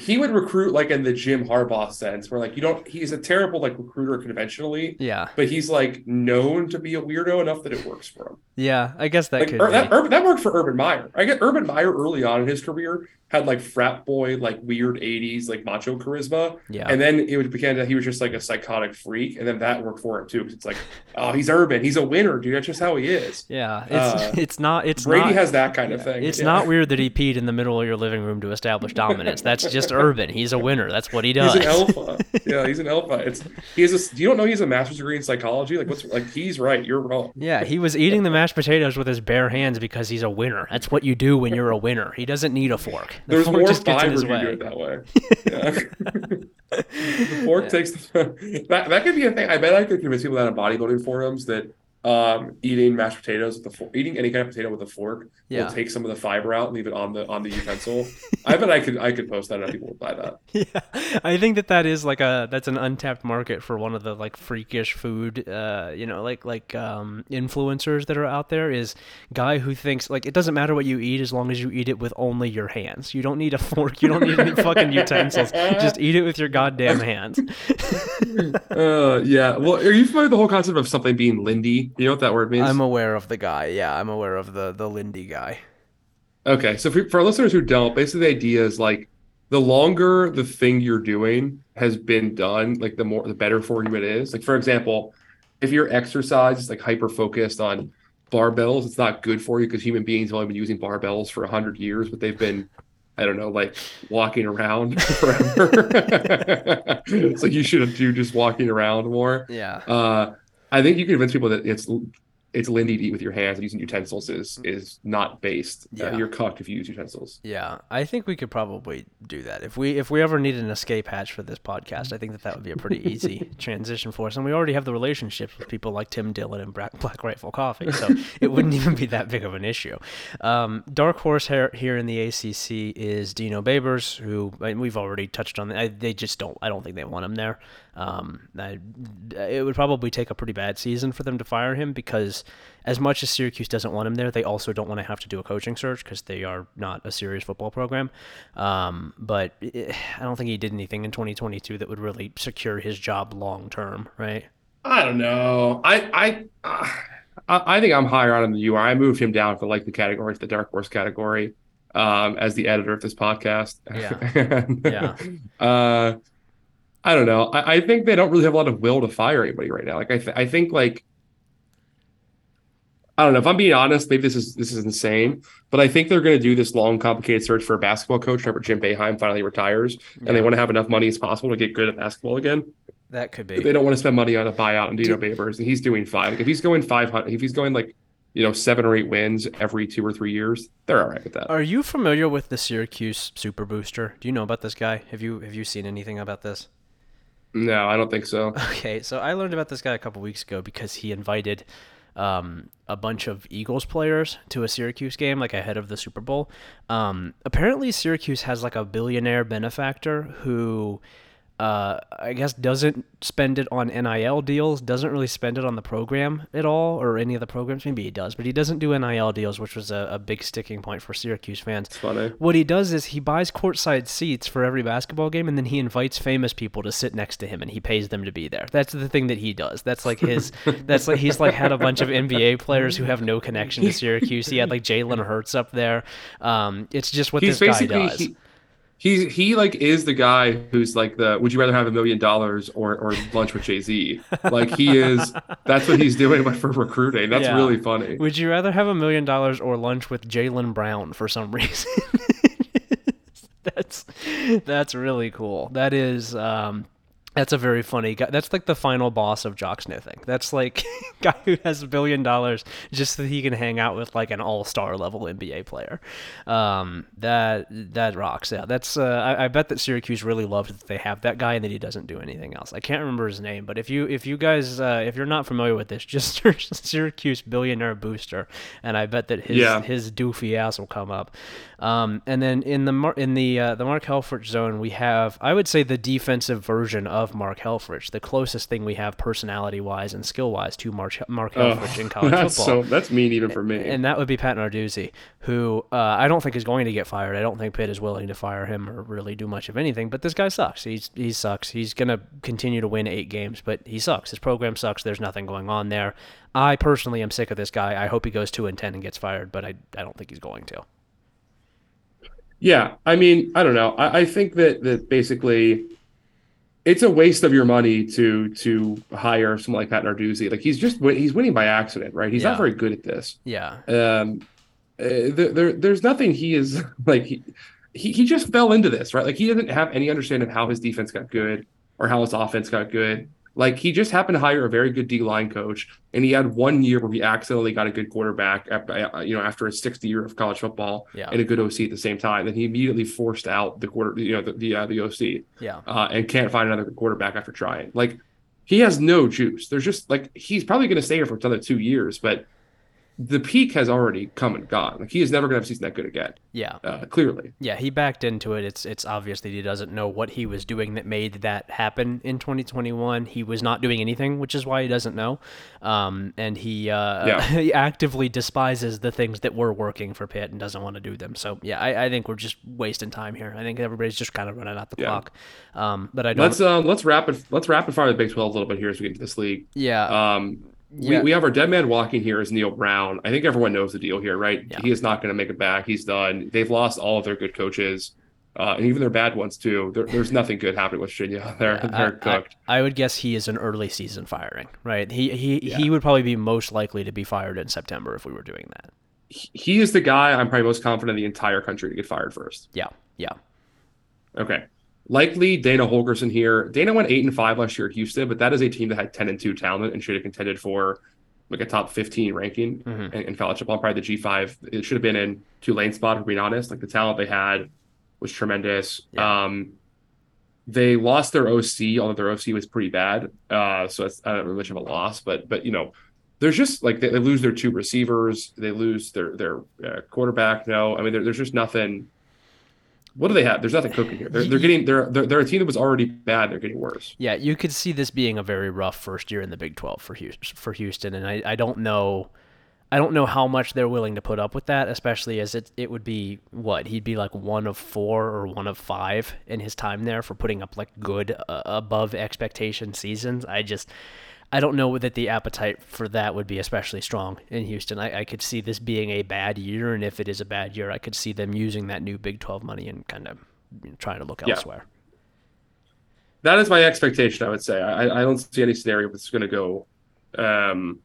he would recruit like in the Jim Harbaugh sense, where like you don't. He's a terrible like recruiter conventionally, yeah. but he's like known to be a weirdo enough that it works for him. Yeah. I guess that Like could Ur- that, that worked for Urban Meyer. I get Urban Meyer early on in his career had like frat boy, like weird '80s, like macho charisma, yeah. and then it would became that he was just like a psychotic freak, and then that worked for him too. Because it's like, oh, he's Urban, he's a winner, dude. That's just how he is. yeah. It's uh, (laughs) it's not. It's Brady not. has that kind of thing. it's Yeah. not weird that he peed in the middle of your living room to establish dominance. That's just urban. He's a winner. That's what he does. He's an alpha. (laughs) yeah, he's an alpha. It's he has a. You don't know he's a master's degree in psychology. Like what's like he's right. You're wrong. Yeah, he was eating the mashed potatoes with his bare hands because he's a winner. That's what you do when you're a winner. He doesn't need a fork. The There's fork more just gets in fiber his if you do it that way. (laughs) Yeah. (laughs) the fork takes the, that. That could be a thing. I bet I could convince people that in bodybuilding forums that um, eating mashed potatoes with the fork, eating any kind of potato with a fork Yeah. will take some of the fiber out and leave it on the on the utensil. I bet I could I could post that and people would buy that. (laughs) Yeah, I think that that is like a that's an untapped market for one of the like freakish food, uh, you know, like like um, influencers that are out there. Is guy who thinks like it doesn't matter what you eat as long as you eat it with only your hands. You don't need a fork. You don't need any fucking utensils. Just eat it with your goddamn hands. (laughs) Uh, yeah. Well, are you familiar with the whole concept of something being Lindy? You know what that word means? I'm aware of the guy. Yeah, I'm aware of the the Lindy guy. Okay, so for, for our listeners who don't, basically the idea is like the longer the thing you're doing has been done, like the more the better for you it is. Like for example, if your exercise is like hyper focused on barbells, it's not good for you because human beings have only been using barbells for hundred years, but they've been, I don't know, like walking around (laughs) forever. (laughs) it's like you should do just walking around more. Yeah. Uh, I think you can convince people that it's it's Lindy to eat with your hands and using utensils is is not based. Uh, Yeah. you're cucked if you use utensils. Yeah, I think we could probably do that if we if we ever need an escape hatch for this podcast. I think that that would be a pretty easy (laughs) transition for us, and we already have the relationships with people like Tim Dillon and Black, Black Rifle Coffee, so it wouldn't (laughs) even be that big of an issue. Um, dark horse here, here in the ACC is Dino Babers, who we've already touched on. I, they just don't. I don't think they want him there. Um, I, it would probably take a pretty bad season for them to fire him because, as much as Syracuse doesn't want him there, they also don't want to have to do a coaching search because they are not a serious football program. Um, but eh, I don't think he did anything in 2022 that would really secure his job long term, right? I don't know. I I uh, I I think I'm higher on him than you are. I moved him down for like the category, the dark horse category, um, as the editor of this podcast. Yeah. (laughs) yeah. Uh, I don't know. I, I think they don't really have a lot of will to fire anybody right now. Like I th- I think like I don't know if I'm being honest. Maybe this is this is insane, but I think they're going to do this long, complicated search for a basketball coach whenever Jim Boeheim finally retires, and they want to have enough money as possible to get good at basketball again. That could be. They don't want to spend money on a buyout and Dino Babers, and he's doing fine. Like if he's going five hundred, if he's going like you know seven or eight wins every two or three years, they're all right with that. Are you familiar with the Syracuse Super Booster? Do you know about this guy? Have you have you seen anything about this? No, I don't think so. Okay, so I learned about this guy a couple weeks ago because he invited um, a bunch of Eagles players to a Syracuse game, like ahead of the Super Bowl. Um, apparently, Syracuse has like a billionaire benefactor who. Uh, I guess doesn't spend it on NIL deals, doesn't really spend it on the program at all, or any of the programs. Maybe he does, but he doesn't do NIL deals, which was a, a big sticking point for Syracuse fans. It's funny. What he does is he buys courtside seats for every basketball game, and then he invites famous people to sit next to him, and he pays them to be there. That's the thing that he does. That's like his. (laughs) that's like he's like had a bunch of NBA players who have no connection to (laughs) Syracuse. He had like Jalen Hurts up there. Um, it's just what He's this guy does. he, he's he like is the guy who's like the would you rather have a million dollars or or lunch with Jay Z? Like he is. (laughs) That's what he's doing, but for recruiting. That's Yeah. really funny. Would you rather have a million dollars or lunch with Jaylen Brown for some (laughs) reason? (laughs) that's that's really cool. That is um that's a very funny guy. That's like the final boss of jock sniffing. That's like (laughs) guy who has a billion dollars just so he can hang out with like an all-star level NBA player. Um, that that rocks. Yeah, that's. Uh, I, I bet that Syracuse really loved that they have that guy and that he doesn't do anything else. I can't remember his name, but if you if you guys uh, if you're not familiar with this, (laughs) just search Syracuse billionaire booster, and I bet that his Yeah. his doofy ass will come up. Um, and then in the Mar- in the uh, the Mark Helfrich zone, we have I would say the defensive version of Mark Helfrich, the closest thing we have personality wise and skill wise to Mark Mark Oh, Helfrich in college (laughs) that's football. so that's mean even for me. And that would be Pat Narduzzi, who uh, I don't think is going to get fired. I don't think Pitt is willing to fire him or really do much of anything. But this guy sucks. He's he sucks. He's gonna continue to win eight games, but he sucks. His program sucks. There's nothing going on there. I personally am sick of this guy. I hope he goes two and ten and gets fired, but I I don't think he's going to. Yeah, I mean, I don't know. I, I think that that basically it's a waste of your money to to hire someone like Pat Narduzzi. Like he's just he's winning by accident, right? He's Yeah. not very good at this. Yeah. Um, uh, there, there there's nothing he is (laughs) like he, he he just fell into this, right? Like he doesn't have any understanding of how his defense got good or how his offense got good. Like he just happened to hire a very good D line coach, and he had one year where he accidentally got a good quarterback, after, you know, after a sixth year of college football Yeah. and a good OC at the same time. Then he immediately forced out the quarter, you know, the the, uh, the OC, Yeah. uh, and can't find another quarterback after trying. Like he has no juice. There's just like he's probably going to stay here for another two years, but the peak has already come and gone. Like he is never going to have a season that good again. Yeah. Uh, clearly, Yeah, he backed into it. It's it's obvious that he doesn't know what he was doing that made that happen in 2021. He was not doing anything, which is why he doesn't know. Um, and he uh, Yeah. (laughs) he actively despises the things that were working for Pitt and doesn't want to do them. So yeah, I, I think we're just wasting time here. I think everybody's just kind of running out the Yeah. clock. Um, but I don't. let's uh, let's rapid let's rapid fire the Big Twelve a little bit here as we get into this league. yeah. Um, Yeah. we, we have our dead man walking here is Neal Brown. I think everyone knows the deal here, right? Yeah. He is not going to make it back. He's done. They've lost all of their good coaches, uh, and even their bad ones too. There, there's nothing good happening with Virginia. (laughs) They're I- they're I, cooked. I would guess he is an early season firing, right? He he Yeah. he would probably be most likely to be fired in September if we were doing that. He- he is the guy I'm probably most confident in the entire country to get fired first. Yeah. Yeah. Okay. Likely Dana Holgorsen here. Dana went eight and five last year at Houston, but that is a team that had ten and two talent and should have contended for like a top fifteen ranking Mhm. in, in college football. Probably the G five. It should have been in Tulane spot. To be honest, like the talent they had was tremendous. Yeah. Um, they lost their OC, although their OC was pretty bad. Uh, so it's not really much of a loss, but but you know, there's just like they, they lose their two receivers, they lose their their uh, quarterback. No, I mean there, there's just nothing. What do they have? There's nothing cooking here. They're, they're getting they're, they're they're a team that was already bad. They're getting worse. Yeah, you could see this being a very rough first year in the Big 12 for Houston, for Houston and I, I don't know I don't know how much they're willing to put up with that, especially as it it would be what he'd be like one of four or one of five in his time there for putting up like good uh, above expectation seasons. I just I don't know that the appetite for that would be especially strong in Houston. I, I could see this being a bad year, and if it is a bad year, I could see them using that new Big 12 money and kind of trying to look Yeah. elsewhere. That is my expectation. I would say I I don't see any scenario that's going to go um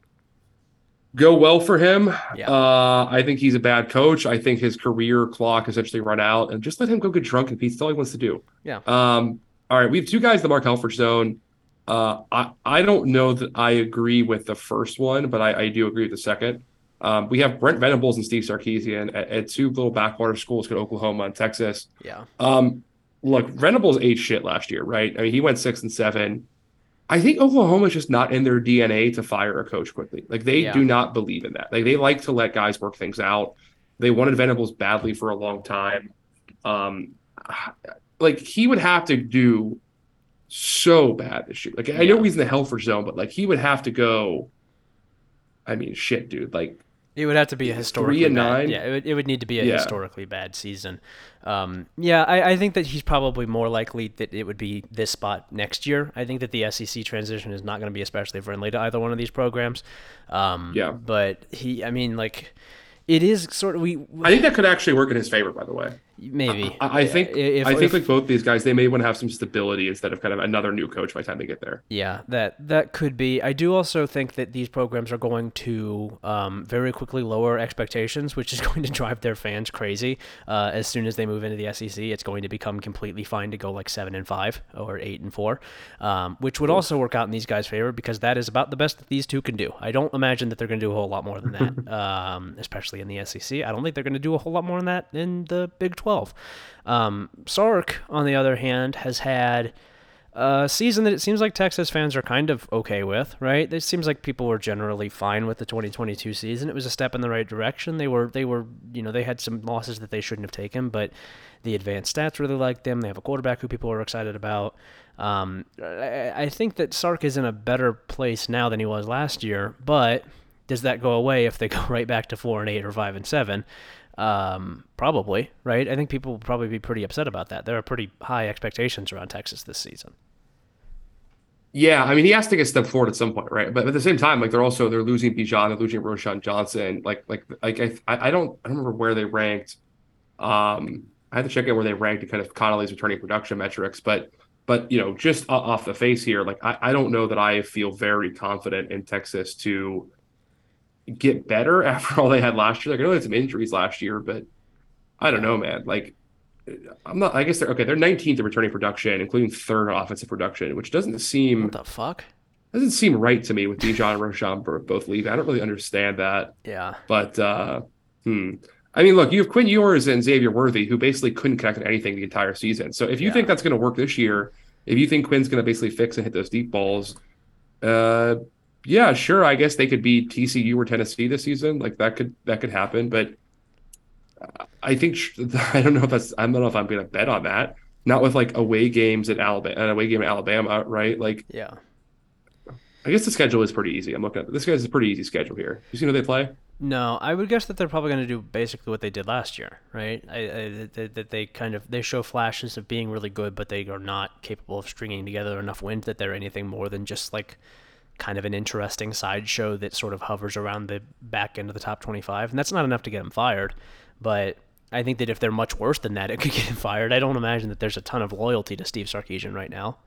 go well for him. Yeah. Uh, I think he's a bad coach. I think his career clock essentially run out, and just let him go get drunk and Pete's all he wants to do. Yeah. Um. All right, we have two guys in the Mark Helfrich zone. Uh, I I don't know that I agree with the first one, but I, I do agree with the second. Um, we have Brent Venables and Steve Sarkisian at, at two little backwater schools, in Oklahoma and Texas. Yeah. Um, look, Venables ate shit last year, right? I mean, he went six and seven. I think Oklahoma's just not in their DNA to fire a coach quickly. Like they Yeah. do not believe in that. Like they like to let guys work things out. They wanted Venables badly for a long time. Um, like he would have to do so bad this year. Like I know he's in the Helfrich zone, but like he would have to go. I mean, shit, dude. Like It would have to be a Three historically and bad. nine? Yeah, it would, it would need to be a Yeah. historically bad season. Um, yeah, I, I think that he's probably more likely that it would be this spot next year. I think that the SEC transition is not going to be especially friendly to either one of these programs. Um, Yeah. But he, I mean, like, it is sort of we I think that could actually work in his favor. By the way, maybe. I, I think If- I think if- like both these guys, they may want to have some stability instead of kind of another new coach by the time they get there. Yeah, that that could be. I do also think that these programs are going to um, very quickly lower expectations, which is (laughs) going to drive their fans crazy. Uh, as soon as they move into the SEC, it's going to become completely fine to go like seven and five or eight and four, um, which would also work out in these guys' favor because that is about the best that these two can do. I don't imagine that they're going to do a whole lot more than that, (laughs) um, especially in the SEC. I don't think they're going to do a whole lot more than that in the Big Twelve. Um, Sark, on the other hand, has had a season that it seems like Texas fans are kind of okay with, right? It seems like people were generally fine with the 2022 season. It was a step in the right direction. They were, they were, you know, they had some losses that they shouldn't have taken, but the advanced stats really liked them. They have a quarterback who people are excited about. Um, I, I think that Sark is in a better place now than he was last year, but does that go away if they (laughs) go right back to four and eight or five and seven? Um, probably, right? I think people will probably be pretty upset about that. There are pretty high expectations around Texas this season. Yeah, I mean, he has to get step forward at some point, right? But at the same time, like they're also they're losing Bijan, they're losing Roschon Johnson. Like, like, like I, I don't, I don't remember where they ranked. Um, I had to check out where they ranked in kind of Connelly's returning production metrics, but, but you know, just off the face here, like I, I don't know that I feel very confident in Texas to get better (laughs) after all they had last year. Like I know they had some injuries last year, but I don't know, man. Like I'm not. I guess they're okay. They're 19th in returning production, including third offensive production, which doesn't seem What the fuck? doesn't seem right to me with Bijan and Roschon both leaving. I don't really understand that. Yeah. But uh hmm. I mean, look, you have Quinn Ewers and Xavier Worthy, who basically couldn't connect on anything the entire season. So if you Yeah. think that's going to work this year, if you think Quinn's going to basically fix and hit those deep balls, uh, yeah, sure. I guess they could be TCU or Tennessee this season. Like that could that could happen. But I think (laughs) I don't know if that's I don't know if I'm going to bet on that. Not with like away games at Alabama, an away game at Alabama, right? Like Yeah. I guess the schedule is pretty easy. I'm looking at this guy's a pretty easy schedule here. You see who they play? No, I would guess that they're probably going to do basically what they did last year, right? I, I, that, that they kind of they show flashes of being really good, but they are not capable of stringing together enough wins that they're anything more than just like kind of an interesting sideshow that sort of hovers around the back end of the top 25, and that's not enough to get him fired. But I think that if they're much worse than that, (laughs) it could get him fired. I don't imagine that there's a ton of loyalty to Steve Sarkisian right now.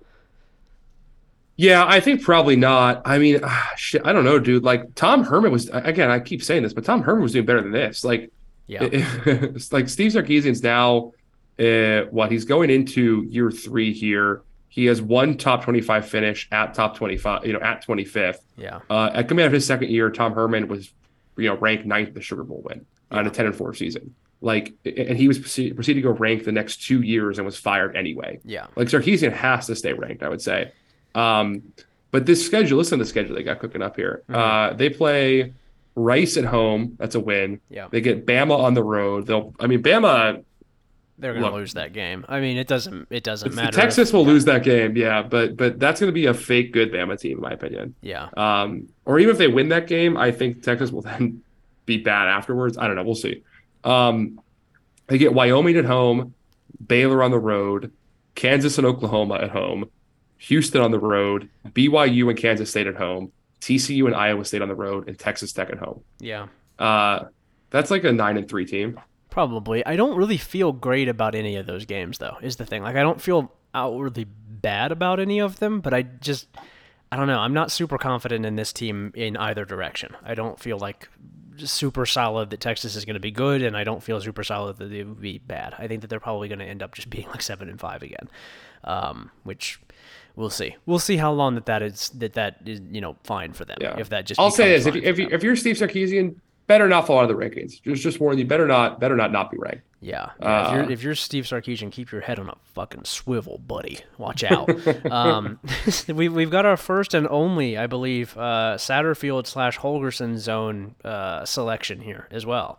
Yeah, I think probably not. I mean, ah, shit, I don't know, dude. Like Tom Herman was again. I keep saying this, but Tom Herman was doing better than this. Like, Yeah, (laughs) it's like Steve Sarkisian's now, uh, what he's going into year three here. He has one top twenty-five finish at top twenty-five. You know, at twenty-fifth. yeah, Uh, at coming out of his second year, Tom Herman was, you know, ranked ninth in the Sugar Bowl win on a ten and four season. Like, and he was proceed, proceeded to go ranked the next two years and was fired anyway. yeah, Like Sarkisian has to stay ranked, I would say. Um, but this schedule, listen to the schedule they got cooking up here. Mhm. Uh, they play Rice at home. That's a win. yeah. They get Bama on the road. They'll, I mean, Bama, They're going to lose that game. I mean, it doesn't it doesn't matter. if- Texas will yeah, lose that game. Yeah, but but that's going to be a fake good Bama team, in my opinion. Yeah, Um, or even if they win that game, I think Texas will (laughs) then be bad afterwards. I don't know. We'll see. Um, they get Wyoming at home, Baylor on the road, Kansas and Oklahoma at home, Houston on the road, BYU and Kansas State at home, TCU and Iowa State on the road, and Texas Tech at home. yeah. Uh, that's like a nine and three team. Probably. I don't really feel great about any of those games, though. Is the thing. Like, I don't feel outwardly bad about any of them, but I just, I don't know. I'm not super confident in this team in either direction. I don't feel like super solid that Texas is going to be good, and I don't feel super solid that they would be bad. I think that they're probably going to end up just being like seven and five again, um, which we'll see. We'll see how long that that is that that is you know fine for them. Yeah. If that just I'll say this: if if you, if you're Steve Sarkisian, better not fall out of the rankings. Just just warn you, better not better not not be ranked. Yeah. yeah, if, Uh, you're, if you're Steve Sarkisian, keep your head on a fucking swivel, buddy. Watch out. (laughs) um, (laughs) we, we've got our first and only, I believe, uh, Satterfield slash Holgorsen zone uh, selection here as well.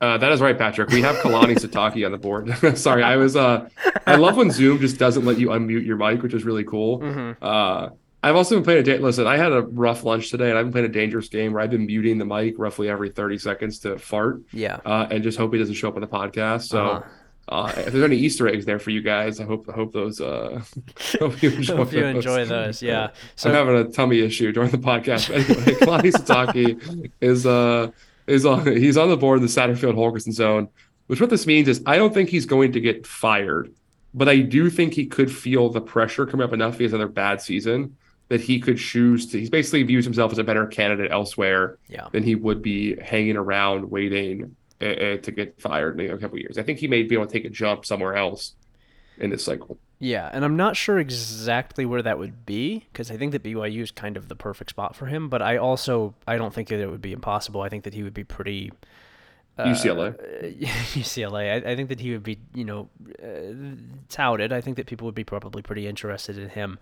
Uh, that is right, Patrick. We have Kalani (laughs) Sataki on the board. Sorry, I was. Uh, I love when Zoom just doesn't let you unmute your mic, which is really cool. Mm-hmm. Uh, I've also been playing a. Da- Listen, I had a rough lunch today, and I've been playing a dangerous game where I've been muting the mic roughly every thirty seconds to fart, Yeah. uh, and just hope he doesn't show up on the podcast. So. Uh-huh. Uh, if there's any Easter eggs there for you guys, I hope I hope those uh (laughs) hope you enjoy, Hope you those. enjoy those. Yeah. So I'm having a tummy issue during the podcast. Anyway, (laughs) Kalani Sitake is uh is on he's on the board in the Satterfield Holgorsen zone, which what this means is I don't think he's going to get fired, but I do think he could feel the pressure coming up enough he has another bad season that he could choose to. He basically views himself as a better candidate elsewhere yeah. than he would be hanging around waiting uh, uh, to get fired in a couple of years. I think he may be able to take a jump somewhere else in this cycle. Yeah, and I'm not sure exactly where that would be because I think that BYU is kind of the perfect spot for him. But I also I don't think that it would be impossible. I think that he would be pretty uh, UCLA. (laughs) UCLA. I, I think that he would be, you know, uh, touted. I think that people would be probably pretty interested in him,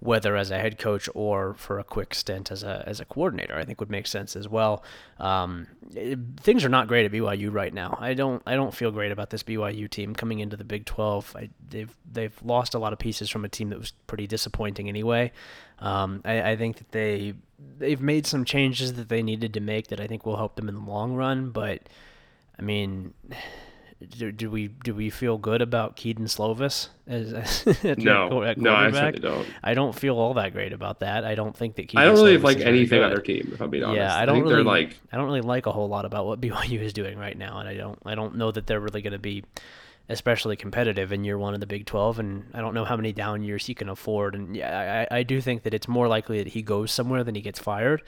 whether as a head coach or for a quick stint as a as a coordinator. I think would make sense as well. Um, it- things are not great at BYU right now. I don't I don't feel great about this BYU team coming into the Big 12. I, they've they've lost a lot of pieces from a team that was pretty disappointing anyway. Um, I, I think that they they've made some changes that they needed to make that I think will help them in the long run, but. I mean, do, do we do we feel good about Kedon Slovis as, (laughs) as No, at no, I certainly don't. I don't feel all that great about that. I don't think that Kedon I don't really Slovis like anything on their team, if I'm being honest. Yeah, I don't think really like I don't really like a whole lot about what BYU is doing right now, and I don't I don't know that they're really going to be especially competitive in year one of the Big 12, and I don't know how many down years he can afford. And yeah, I, I do think that it's more likely that he goes somewhere than he gets fired,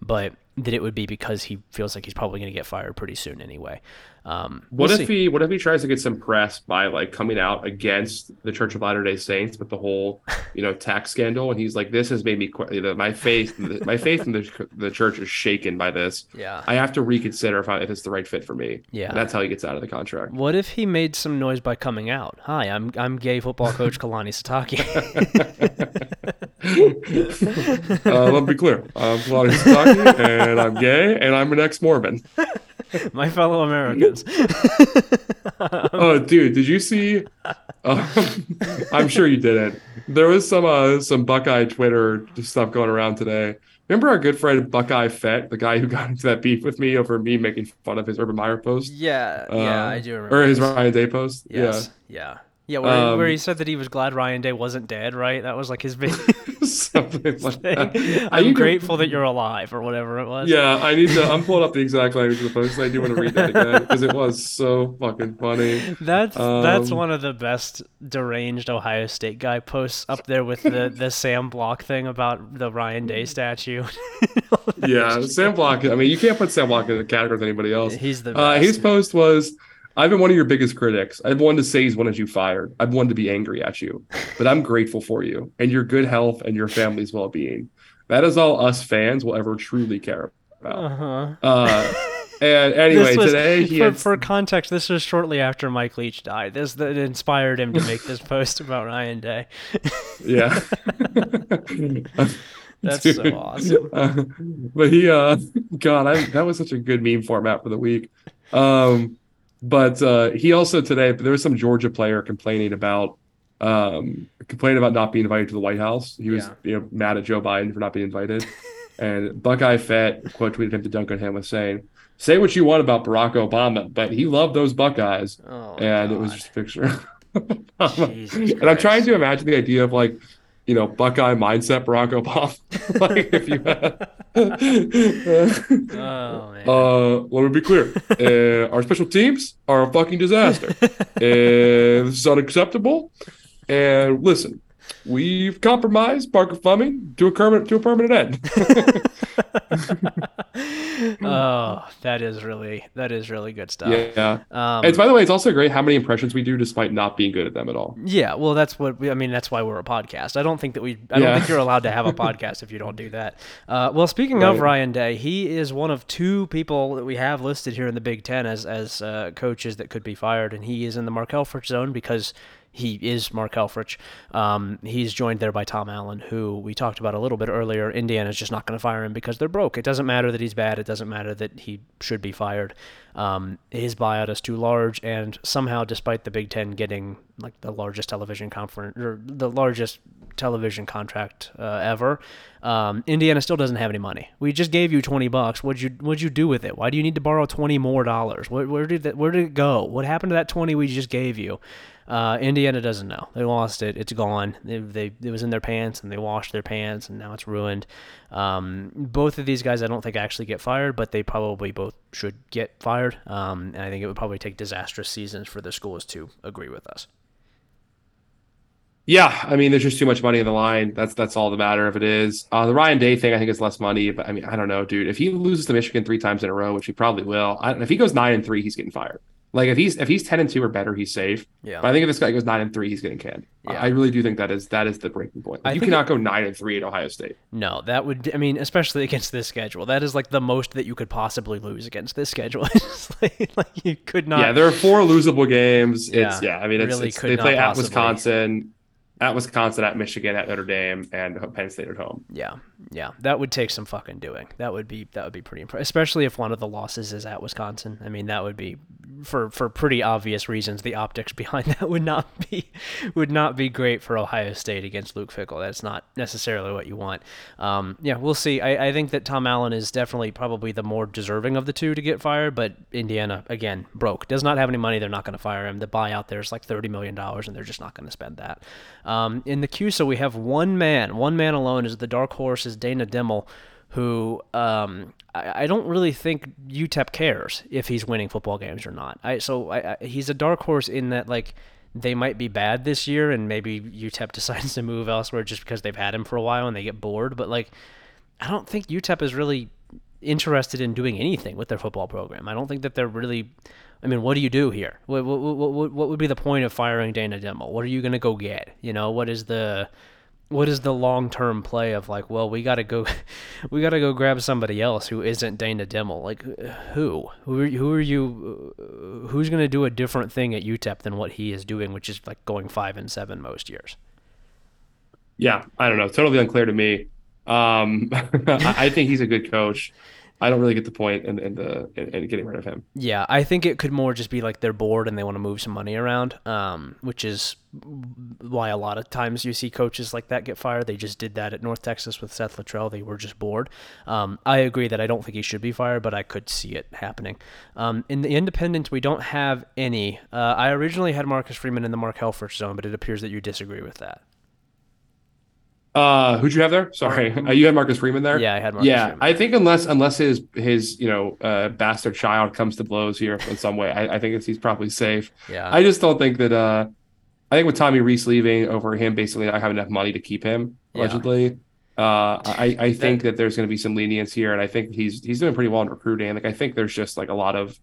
but that it would be because he feels like he's probably going to get fired pretty soon anyway. Um, What we'll if see. he what if he tries to get some press by like coming out against the Church of Latter Day Saints with the whole you know tax scandal and he's like this has made me you know, my faith my faith in the the church is shaken by this Yeah. I have to reconsider if, I, if it's the right fit for me Yeah. And that's how he gets out of the contract What if he made some noise by coming out? Hi, I'm I'm gay football coach Kalani Sitake. (laughs) uh, let me be clear I'm Kalani Sitake and (laughs) I'm gay and I'm an ex-Mormon (laughs) My fellow Americans. (laughs) oh dude did you see um, (laughs) i'm sure you didn't there was some uh some buckeye twitter stuff going around today remember our good friend buckeye fett the guy who got into that beef with me over me making fun of his urban meyer post yeah, yeah, Uh, I do remember. or his ryan day post Yes. Yeah. Yeah, where, he- where Um, he said that he was glad Ryan Day wasn't dead, right? That was like his big yeah (laughs) (laughs) something like thing. I'm need to- grateful that you're alive, or whatever it was. yeah i need to i'm pulling up the exact language of the post i do want to read that again because it was so fucking funny (laughs) That's that's Um, one of the best deranged Ohio State guy posts up there with the, the Sam Block thing about the Ryan Day statue. yeah sam block i mean you can't put sam block in the category with anybody else He's the Uh, best. his post was, I've been one of your biggest critics. I've wanted to say he's wanted you fired. I've wanted to be angry at you, but I'm grateful for you and your good health and your family's well being. That is all us fans will ever truly care about. uh-huh. Uh, (laughs) and anyway, was- today he for, had, for context, this was shortly after Mike Leach died. This that inspired him to make this (laughs) post about Ryan Day. yeah. (laughs) That's Dude. so awesome. Uh, but he, uh, God, I, that was such a good meme format for the week. Um, but uh, he also today there was some Georgia player complaining about um, complaining about not being invited to the White House. He was Yeah. you know mad at Joe Biden for not being invited, and Buckeye Fett quote tweeted him to dunk on him with saying, "Say what you want about Barack Obama, but he loved those Buckeyes." Oh, and it was just a picture. of Obama. (laughs) Jesus and I'm trying to imagine the idea of like, you know, Buckeye mindset Barack Obama. (laughs) (laughs) like if you had, (laughs) Oh man. uh, let me be clear. Uh, our special teams are a fucking disaster. uh, this is unacceptable. And listen, we've compromised Parker Fleming to a permanent to a permanent end. (laughs) oh, that is really that is really good stuff. yeah. Um, it's by the way, it's also great how many impressions we do despite not being good at them at all. yeah, well, that's what we, I mean. That's why we're a podcast. I don't think that we. I don't think you're allowed to have a podcast if you don't do that. Uh, well, speaking of Ryan Day, he is one of two people that we have listed here in the Big Ten as as uh, coaches that could be fired, and he is in the Mark Helfrich zone because he is Mark Helfrich. Um, he's joined there by Tom Allen, who we talked about a little bit earlier. Indiana's just not going to fire him because they're broke. It doesn't matter that he's bad. It doesn't matter that he should be fired. Um, his buyout is too large, and somehow, despite the Big Ten getting like the largest television conference or the largest television contract uh, ever, um, Indiana still doesn't have any money. We just gave you twenty bucks. What'd you What'd you do with it? Why do you need to borrow twenty more dollars? Where, where did that Where did it go? What happened to that twenty we just gave you? Uh, Indiana doesn't know. They lost it. It's gone. They, they it was in their pants and they washed their pants and now it's ruined. Um, both of these guys I don't think actually get fired, but they probably both should get fired. Um, and I think it would probably take disastrous seasons for the schools to agree with us. Yeah, I mean, there's just too much money in the line. That's that's all the matter if it is. Uh, the Ryan Day thing, I think, is less money, but I mean, I don't know, dude. If he loses to Michigan three times in a row, which he probably will, if he goes nine and three, he's getting fired. Like if he's if he's ten and two or better, he's safe. Yeah. But I think if this guy goes nine and three, he's getting canned. I- Yeah. I really do think that is that is the breaking point. Like, you cannot go nine and three at Ohio State. No, that would. I mean, especially against this schedule, that is like the most that you could possibly lose against this schedule. (laughs) It's like, like you could not. yeah, there are four losable games. It's Yeah, yeah. I mean, it's, really it's they play at possibly. Wisconsin, at Wisconsin, at Michigan, at Notre Dame, and Penn State at home. Yeah, yeah, that would take some fucking doing. That would be that would be pretty impressive, especially if one of the losses is at Wisconsin. I mean, that would be for for pretty obvious reasons. The optics (laughs) behind that would not be would not be great for Ohio State against Luke Fickell. That's not necessarily what you want. Um, yeah, we'll see. I, I think that Tom Allen is definitely probably the more deserving of the two to get fired, but Indiana again broke, does not have any money. They're not going to fire him. The buyout there is like thirty million dollars, and they're just not going to spend that. In the CUSA, we have one man, one man alone is the dark horse is Dana Dimel, who um, I, I don't really think UTEP cares if he's winning football games or not. I so I, he's a dark horse in that like they might be bad this year, and maybe UTEP (laughs) decides to move elsewhere just because they've had him for a while and they get bored. But like, I don't think UTEP is really interested in doing anything with their football program. I don't think that they're really. I mean, what do you do here? What, what, what, what, would be the point of firing Dana Dimel? What are you going to go get? You know, what is the what is the long term play of like, well, we got to go, (laughs) we got to go grab somebody else who isn't Dana Dimel. Like, who? Who are, who are you? uh, Who's going to do a different thing at UTEP than what he is doing, which is like going five and seven most years? Yeah, I don't know. Totally unclear to me. Um, (laughs) I think he's a good coach. I don't really get the point in, in the in, in getting rid of him. Yeah, I think it could more just be like they're bored and they want to move some money around, um, which is why a lot of times you see coaches like that get fired. They just did that at North Texas with Seth Littrell. They were just bored. Um, I agree that I don't think he should be fired, but I could see it happening. Um, in the independents, we don't have any. Uh, I originally had Marcus Freeman in the Mark Helfrich zone, but it appears that you disagree with that. Uh, who'd you have there? Sorry, uh, (laughs) you had Marcus Freeman there. Yeah, I had Marcus yeah, Freeman. I think unless unless his his you know uh, bastard child comes to blows here in some way, I, I think it's, he's probably safe. yeah, I just don't think that. uh I think with Tommy Rees leaving over him basically I have enough money to keep him Yeah. allegedly. Uh, I, I think that there's going to be some lenience here, and I think he's he's doing pretty well in recruiting. Like I think there's just like a lot of,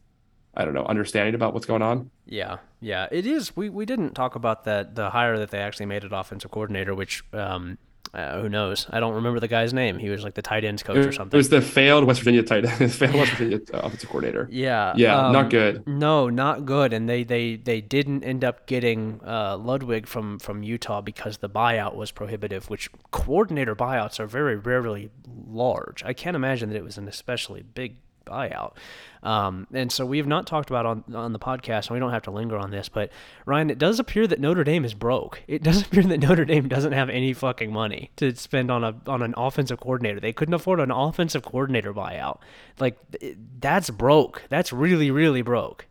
I don't know, understanding about what's going on. Yeah, yeah, it is. We we didn't talk about that the hire that they actually made at offensive coordinator, which um, uh, who knows? I don't remember the guy's name. He was like the tight ends coach or something. It was the failed West Virginia tight end, (laughs) failed West Virginia uh, offensive coordinator. yeah, Yeah, um, not good. No, not good. And they they they didn't end up getting uh, Ludwig from from Utah because the buyout was prohibitive. Which coordinator buyouts are very rarely large. I can't imagine that it was an especially big buyout. Um, and so we have not talked about on on the podcast, and we don't have to linger on this. But Ryan, it does appear that Notre Dame is broke. It does (laughs) appear that Notre Dame doesn't have any fucking money to spend on a on an offensive coordinator. They couldn't afford an offensive coordinator buyout. Like that's broke. That's really really broke.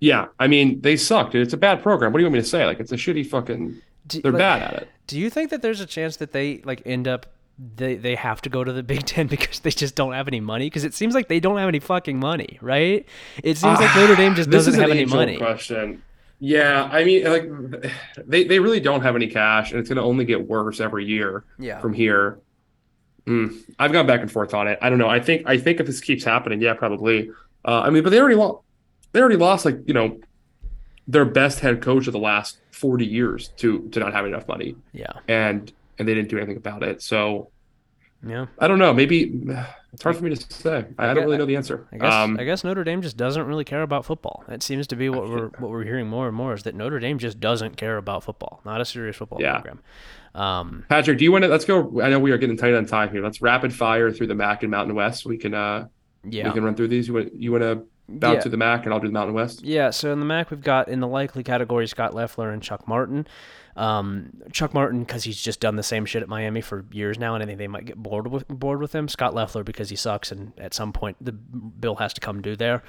Yeah, I mean they sucked. It's a bad program. What do you want me to say? Like it's a shitty fucking. Do- They're like, bad at it. Do you think that there's a chance that they like end up they they have to go to the Big (laughs) Ten because they just don't have any money? Because it seems like they don't have any fucking money, right? It seems like Notre Dame just doesn't is have an any money. Question. Yeah, I mean, like they, they really don't have any cash, and it's going to only get worse every year Yeah. from here. Mm, I've gone back and forth on it. I don't know. I think I think if this keeps happening, yeah, probably. Uh, I mean, but they already lost. They already lost like you know their best head coach of the last forty years to to not have enough money, Yeah. and and they didn't do anything about it. So Yeah. I don't know. Maybe it's hard for me to say. I, I don't really know the answer. I guess Um, I guess Notre Dame just doesn't really care about football. That seems to be what we're what we're hearing more and more is that Notre Dame just doesn't care about football. Not a serious football Yeah. program. Um, Patrick, do you want to? Let's go. I know we are getting tight on time here. Let's rapid fire through the MAC and Mountain West. We can uh yeah. we can run through these. You want you want to bounce Yeah. through the MAC and I'll do the Mountain West. Yeah, so in the MAC, we've got in the likely category Scott Loeffler and Chuck Martin. Um, Chuck Martin because he's just done the same shit at Miami for years now, and I think they might get bored with bored with him. Scott Loeffler because he sucks, and at some point the bill has to come due there.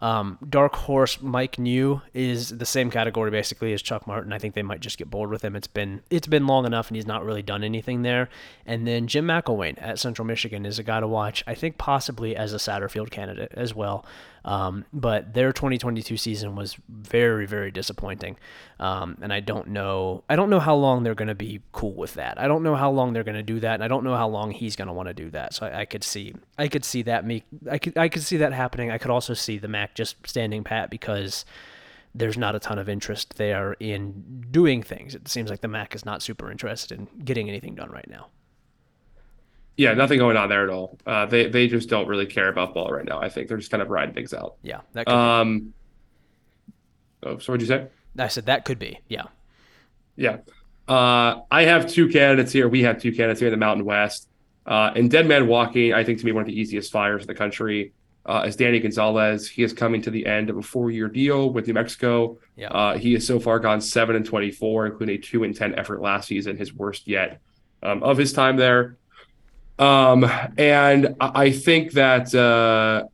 Um, Dark Horse Mike Neu is the same category basically as Chuck Martin. I think they might just get bored with him. It's been it's been long enough, and he's not really done anything there. And then Jim McElwain at Central Michigan is a guy to watch. I think possibly as a Satterfield candidate as well. Um, but their 2022 season was very, very disappointing. Um, and I don't know, I don't know how long they're going to be cool with that. I don't know how long they're going to do that, and I don't know how long he's going to want to do that. So I, I could see, I could see that me, I could, I could see that happening. I could also see the MAC just standing pat because there's not a ton of interest there in doing things. It seems like the MAC is not super interested in getting anything done right now. Yeah, nothing going on there at all. Uh, they they just don't really care about ball right now. I think they're just kind of riding things out. Yeah, that could Um. Oh, so what'd you say? I said that could be. Yeah. Yeah. Uh, I have two candidates here. We have two candidates here in the Mountain West. Uh, and Dead Man Walking, I think to me one of the easiest fires in the country uh, is Danny Gonzales. He is coming to the end of a four-year deal with New Mexico. Yeah. Uh, he has so far gone seven and twenty-four, including a two and ten effort last season, his worst yet um, of his time there. Um, and I think that uh,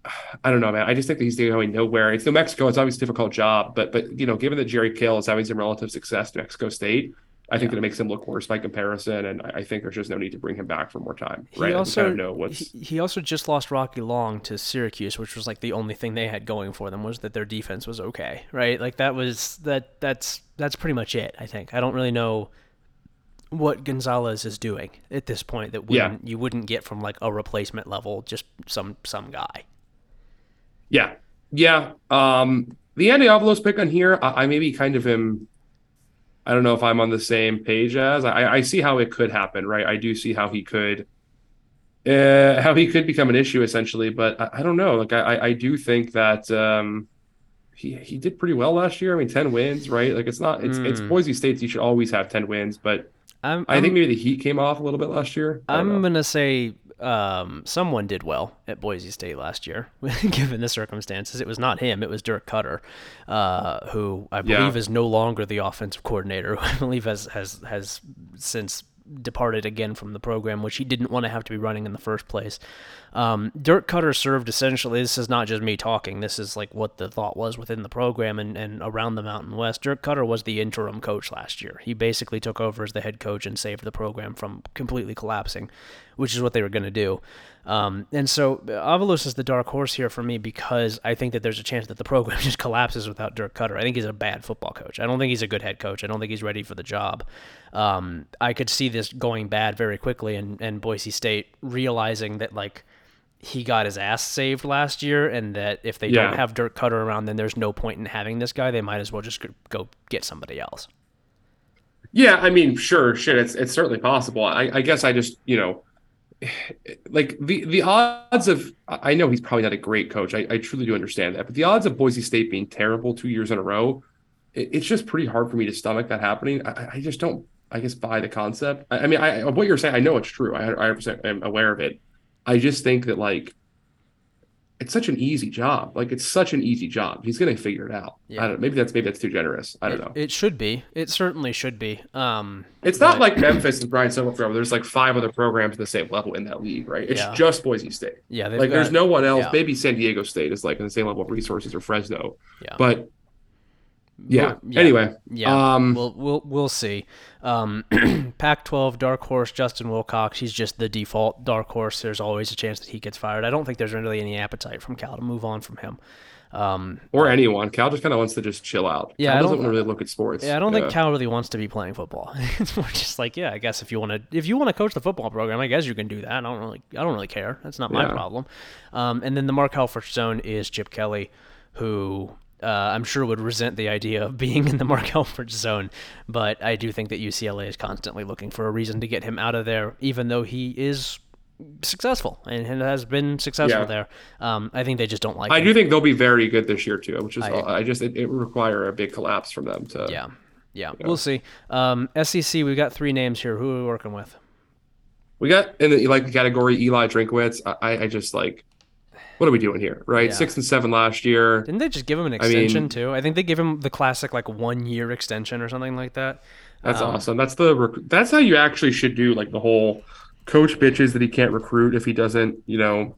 I don't know, man. I just think that he's going nowhere. It's New Mexico. It's obviously a difficult job, but but you know, given that Jerry Kill is having some relative success to Mexico State, I think Yeah. that it makes him look worse by comparison. And I think there's just no need to bring him back for more time. He Right? Also kind of he, he also just lost Rocky Long to Syracuse, which was like the only thing they had going for them was that their defense was okay, right? Like that was that that's that's pretty much it. I think I don't really know what Gonzales is doing at this point that Yeah. wouldn't you wouldn't get from like a replacement level, just some some guy. Yeah, yeah. Um, the Andy Avalos pick on here, I, I maybe kind of am. I don't know if I'm on the same page as I, I see how it could happen, right? I do see how he could, uh, how he could become an issue essentially, but I, I don't know. Like I, I- do think that um, he he did pretty well last year. I mean, ten wins, right? Like it's not it's it's Mm. Boise State. You should always have ten wins, but I'm, I think maybe the Heat came off a little bit last year. I'm know. gonna say um, someone did well at Boise State last year, (laughs) given the circumstances. It was not him; it was Dirk Koetter, uh, who I Yeah. believe is no longer the offensive coordinator. (laughs) Who I believe has has has since departed again from the program, which he didn't want to have to be running in the first place. Um, Dirk Koetter served essentially. This is not just me talking. This is like what the thought was within the program and, and around the Mountain West. Dirk Koetter was the interim coach last year. He basically took over as the head coach and saved the program from completely collapsing, which is what they were going to do. Um, and so Avalos is the dark horse here for me because I think that there's a chance that the program (laughs) just collapses without Dirk Koetter. I think he's a bad football coach. I don't think he's a good head coach. I don't think he's ready for the job. Um, I could see this going bad very quickly and, and Boise State realizing that like he got his ass saved last year and that if they Yeah. don't have Dirk Koetter around, then there's no point in having this guy. They might as well just go- get somebody else. Yeah, I mean, sure, shit, it's it's certainly possible. I, I guess I just, you know, (sighs) like the the odds of I know he's probably not a great coach. I, I truly do understand that, but the odds of Boise State being terrible two years in a row, it, it's just pretty hard for me to stomach that happening. I, I just don't, I guess, buy the concept. I, I mean, I what you're saying, I know it's true. I 100 percent am aware of it. I just think that like it's such an easy job. Like it's such an easy job. He's gonna figure it out. Yeah. I don't. Maybe that's maybe that's too generous. I don't It- know. It, should be. It certainly should be. Um, It's not like Memphis and Brian Silverthorne. where There's like five other programs at the same level in that league, right? It's Yeah. just Boise State. yeah, Like there's got- no one else. yeah. Maybe San Diego State is like in the same level of resources or Fresno. Yeah. But yeah. Yeah. Anyway, Yeah, um, we'll we'll we'll see. Um, (clears throat) Pac-12 dark horse Justin Wilcox. He's just the default dark horse. There's always a chance that he gets fired. I don't think there's really any appetite from Cal to move on from him. Um, or anyone. Cal just kind of wants to just chill out. Yeah, Cal I doesn't don't- want to really look at sports. yeah, I don't think Cal really wants to be playing football. (laughs) it's more just like, yeah, I guess if you want to, if you want to coach the football program, I guess you can do that. I don't really, I don't really care. That's not my Yeah. problem. Um, and then the Mark Helfrich zone is Chip Kelly, who uh, I'm sure would resent the idea of being in the (laughs) Mark Helfrich zone, but I do think that UCLA is constantly looking for a reason to get him out of there, even though he is successful and has been successful Yeah. there. Um, I think they just don't like. It. I him. do think they'll be very good this year too, which is I- I, just it, it would require a big collapse from them to Yeah, yeah, we'll see. Um, SEC, we've got three names here. Who are we working with? We got in the like category Eli Drinkwitz. I, I just like, what are we doing here? Right, Yeah. six and seven last year. Didn't they just give him an I extension mean- too? I think they gave him the classic like one year extension or something like that. That's Um, awesome. That's the rec- that's how you actually should do like the whole coach bitches that he can't recruit if he doesn't, you know,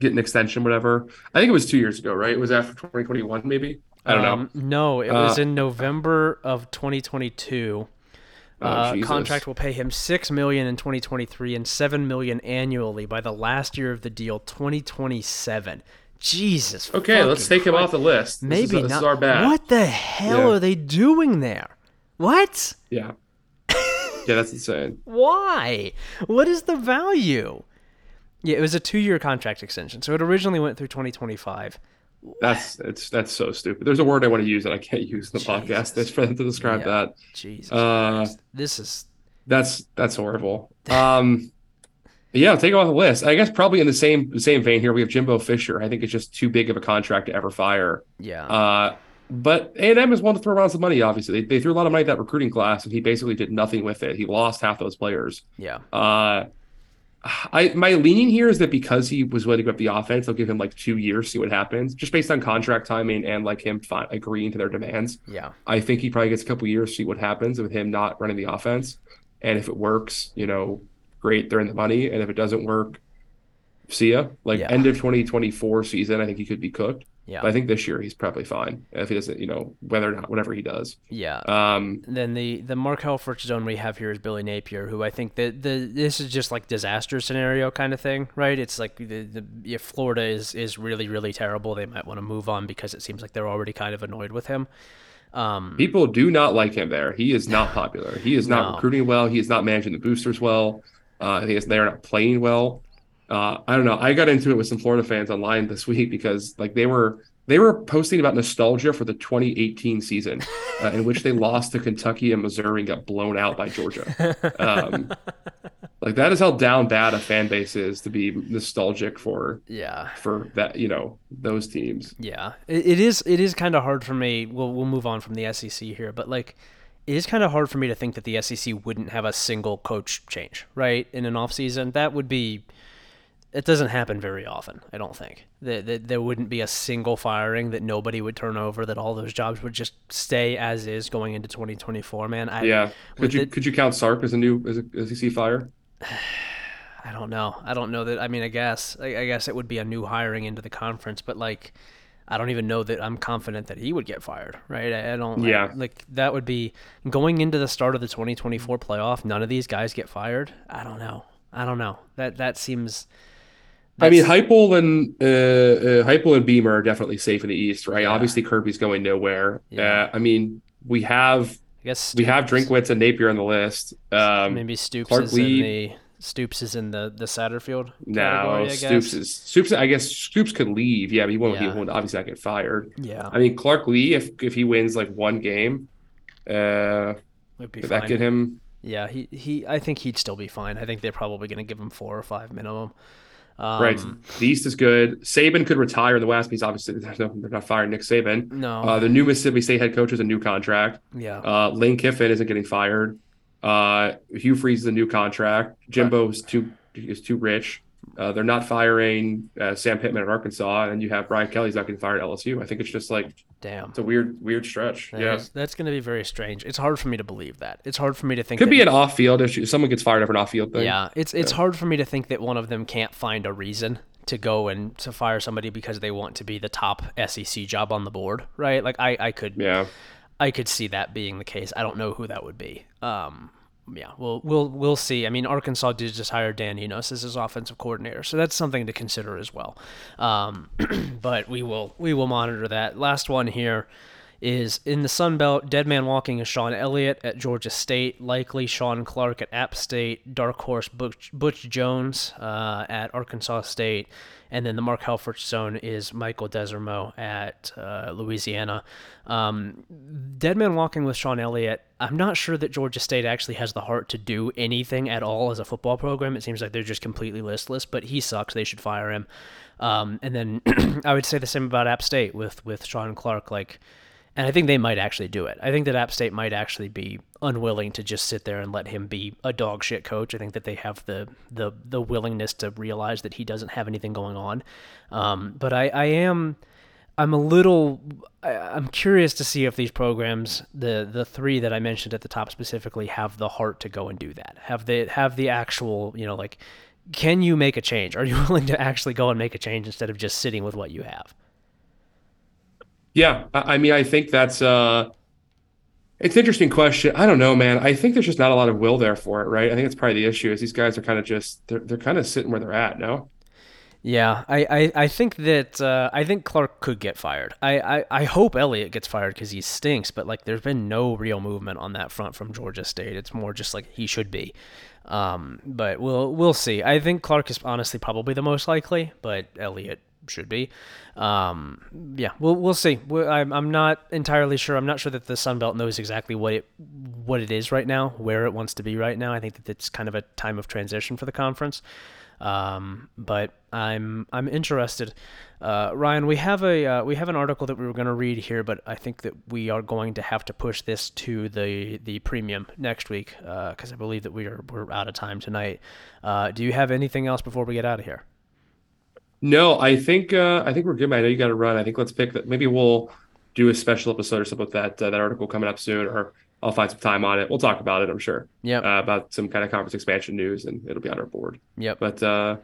get an extension, whatever. I think it was two years ago, right? It was after 2021, maybe. I don't know. Um, no, it was Uh, in November of 2022. Oh, uh, contract will pay him six million in 2023 and seven million annually by the last year of the deal, 2027. Jesus. Okay, let's take him off the list. This Maybe is, this not. is our bad. What the hell Yeah. are they doing there? What? Yeah. Yeah, that's insane. (laughs) Why? What is the value? Yeah, it was a two-year contract extension, so it originally went through 2025. That's it's that's so stupid. There's a word I want to use that I can't use in the podcast. Jesus. That's for them to describe Yeah. that. Jesus, Uh, this is That's that's horrible. (laughs) Um, yeah, take him off the list. I guess probably in the same the same vein here, we have Jimbo Fisher. I think it's just too big of a contract to ever fire. yeah. Uh, but A and M is one to throw around some money. Obviously, they, they threw a lot of money at that recruiting class, and he basically did nothing with it. He lost half those players. yeah. Uh, I my leaning here is that because he was willing to give up the offense, they'll give him like two years, see what happens, just based on contract timing and like him fi- agreeing to their demands. Yeah. I think he probably gets a couple years, see what happens with him not running the offense. And if it works, you know, great, they're in the money. And if it doesn't work, see ya. Like Yeah. end of 2024 season, I think he could be cooked. Yeah. But I think this year he's probably fine if he doesn't, you know, whether or not whatever he does. Yeah. Um, then the the Mark Helfrich zone we have here is Billy Napier, who I think that the this is just like disaster scenario kind of thing, right? It's like the, the if Florida is is really really terrible, they might want to move on because it seems like they're already kind of annoyed with him. Um, people do not like him there. He is not popular. He is not No. recruiting well. He is not managing the boosters well. Uh, I think they're not playing well. Uh, I don't know. I got into it with some Florida fans online this week because like they were they were posting about nostalgia for the 2018 season uh, in which they (laughs) lost to Kentucky and Missouri and got blown out by Georgia. Um, (laughs) like that is how down bad a fan base is to be nostalgic for yeah. for that you know those teams. Yeah, it, it is. It is kind of hard for me. We'll we'll move on from the SEC here, but like, it is kind of hard for me to think that the SEC wouldn't have a single coach change right in an off season. That would be. It doesn't happen very often. I don't think that, that there wouldn't be a single firing that nobody would turn over. That all those jobs would just stay as is going into 2024. Man, I Yeah. Could you it- could you count Sark as a new as a SEC fire? (sighs) I don't know. I don't know that. I mean, I guess I, I guess it would be a new hiring into the conference, but like, I don't even know that I'm confident that he would get fired. Right? I, I don't. I- Yeah. like that would be going into the start of the 2024 playoff. None of these guys get fired. I don't know. I don't know. That that seems. I mean, Heupel and uh, uh, Heupel and Beamer are definitely safe in the East, right? Yeah. Obviously, Kirby's going nowhere. Yeah. Uh, I mean, we have I guess we have Drinkwitz and Napier on the list. Um, Maybe Stoops Clark is Lee- in the Stoops is in the the Satterfield no. Stoops is Stoops. I guess Stoops could leave. Yeah, but he won't. He Yeah. won't obviously not get fired. Yeah, I mean, Clark Lea, if if he wins like one game, uh, would be that get him? Yeah, he, he I think he'd still be fine. I think they're probably going to give him four or five minimum. Um, right. The East is good. Saban could retire in the West because obviously (laughs) no, they're not firing Nick Saban. No. Uh, the new Mississippi State head coach is a new contract. yeah. Uh, Lane Kiffin isn't getting fired. Uh, Hugh Freeze is a new contract. Jimbo's too is too rich. Uh, they're not firing uh, Sam Pittman at Arkansas, and you have Brian Kelly's not getting fired at LSU. I think it's just like Damn. it's a weird, weird stretch. That yeah, is- that's going to be very strange. It's hard for me to believe that. It's hard for me to think. could that, be an off-field issue. Someone gets fired over an off-field thing. Yeah, it's it's Yeah. hard for me to think that one of them can't find a reason to go and to fire somebody because they want to be the top SEC job on the board, right? Like I I could yeah. I could see that being the case. I don't know who that would be. Um, yeah, we'll we'll we'll see. I mean, Arkansas did just hire Dan Enos as his offensive coordinator, so that's something to consider as well. Um, (clears throat) but we will we will monitor that. Last one here is in the Sun Belt. Dead man walking is Shawn Elliott at Georgia State, likely Shawn Clark at App State, dark horse Butch, Butch Jones uh, at Arkansas State, and then the Mark Helfrich zone is Michael Desormeaux at uh, Louisiana. Um, dead man walking with Shawn Elliott. I'm not sure that Georgia State actually has the heart to do anything at all as a football program. It seems like they're just completely listless. But he sucks. They should fire him. Um, and then (clears throat) I would say the same about App State with with Shawn Clark. Like and I think they might actually do it. I think that App State might actually be unwilling to just sit there and let him be a dog shit coach. I think that they have the the the willingness to realize that he doesn't have anything going on. Um, but I, I am I'm a little I'm curious to see if these programs, the the three that I mentioned at the top specifically, have the heart to go and do that. Have they have the actual, you know, like can you make a change? Are you (laughs) willing to actually go and make a change instead of just sitting with what you have? Yeah, I mean, I think that's uh, it's an interesting question. I don't know, man. I think there's just not a lot of will there for it, right? I think it's probably the issue is these guys are kind of just they're they're kind of sitting where they're at. No. Yeah, I, I, I think that uh, I think Clark could get fired. I, I, I hope Elliott gets fired because he stinks, but like there's been no real movement on that front from Georgia State. It's more just like he should be. Um, but we'll we'll see. I think Clark is honestly probably the most likely, but Elliott should be. Um, yeah, we'll we'll see. I'm I'm not entirely sure. I'm not sure that the Sun Belt knows exactly what it what it is right now, where it wants to be right now. I think that it's kind of a time of transition for the conference. Um, but I'm I'm interested. Uh, Ryan, we have a uh, we have an article that we were going to read here, but I think that we are going to have to push this to the the premium next week because uh, I believe that we are we're out of time tonight. Uh, do you have anything else before we get out of here? No, I think uh, I think we're good. Man. I know you got to run. I think let's pick that. Maybe we'll do a special episode or something with that uh, that article coming up soon, or I'll find some time on it. We'll talk about it. I'm sure. Yeah. Uh, about some kind of conference expansion news, and it'll be on our board. Yep. But uh,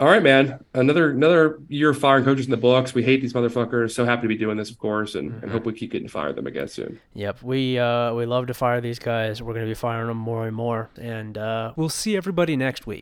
all right, man. Another another year of firing coaches in the books. We hate these motherfuckers. So happy to be doing this, of course, and, mm-hmm. and hope we keep getting to fire them again soon. Yep. We uh, we love to fire these guys. We're going to be firing them more and more, and uh, we'll see everybody next week.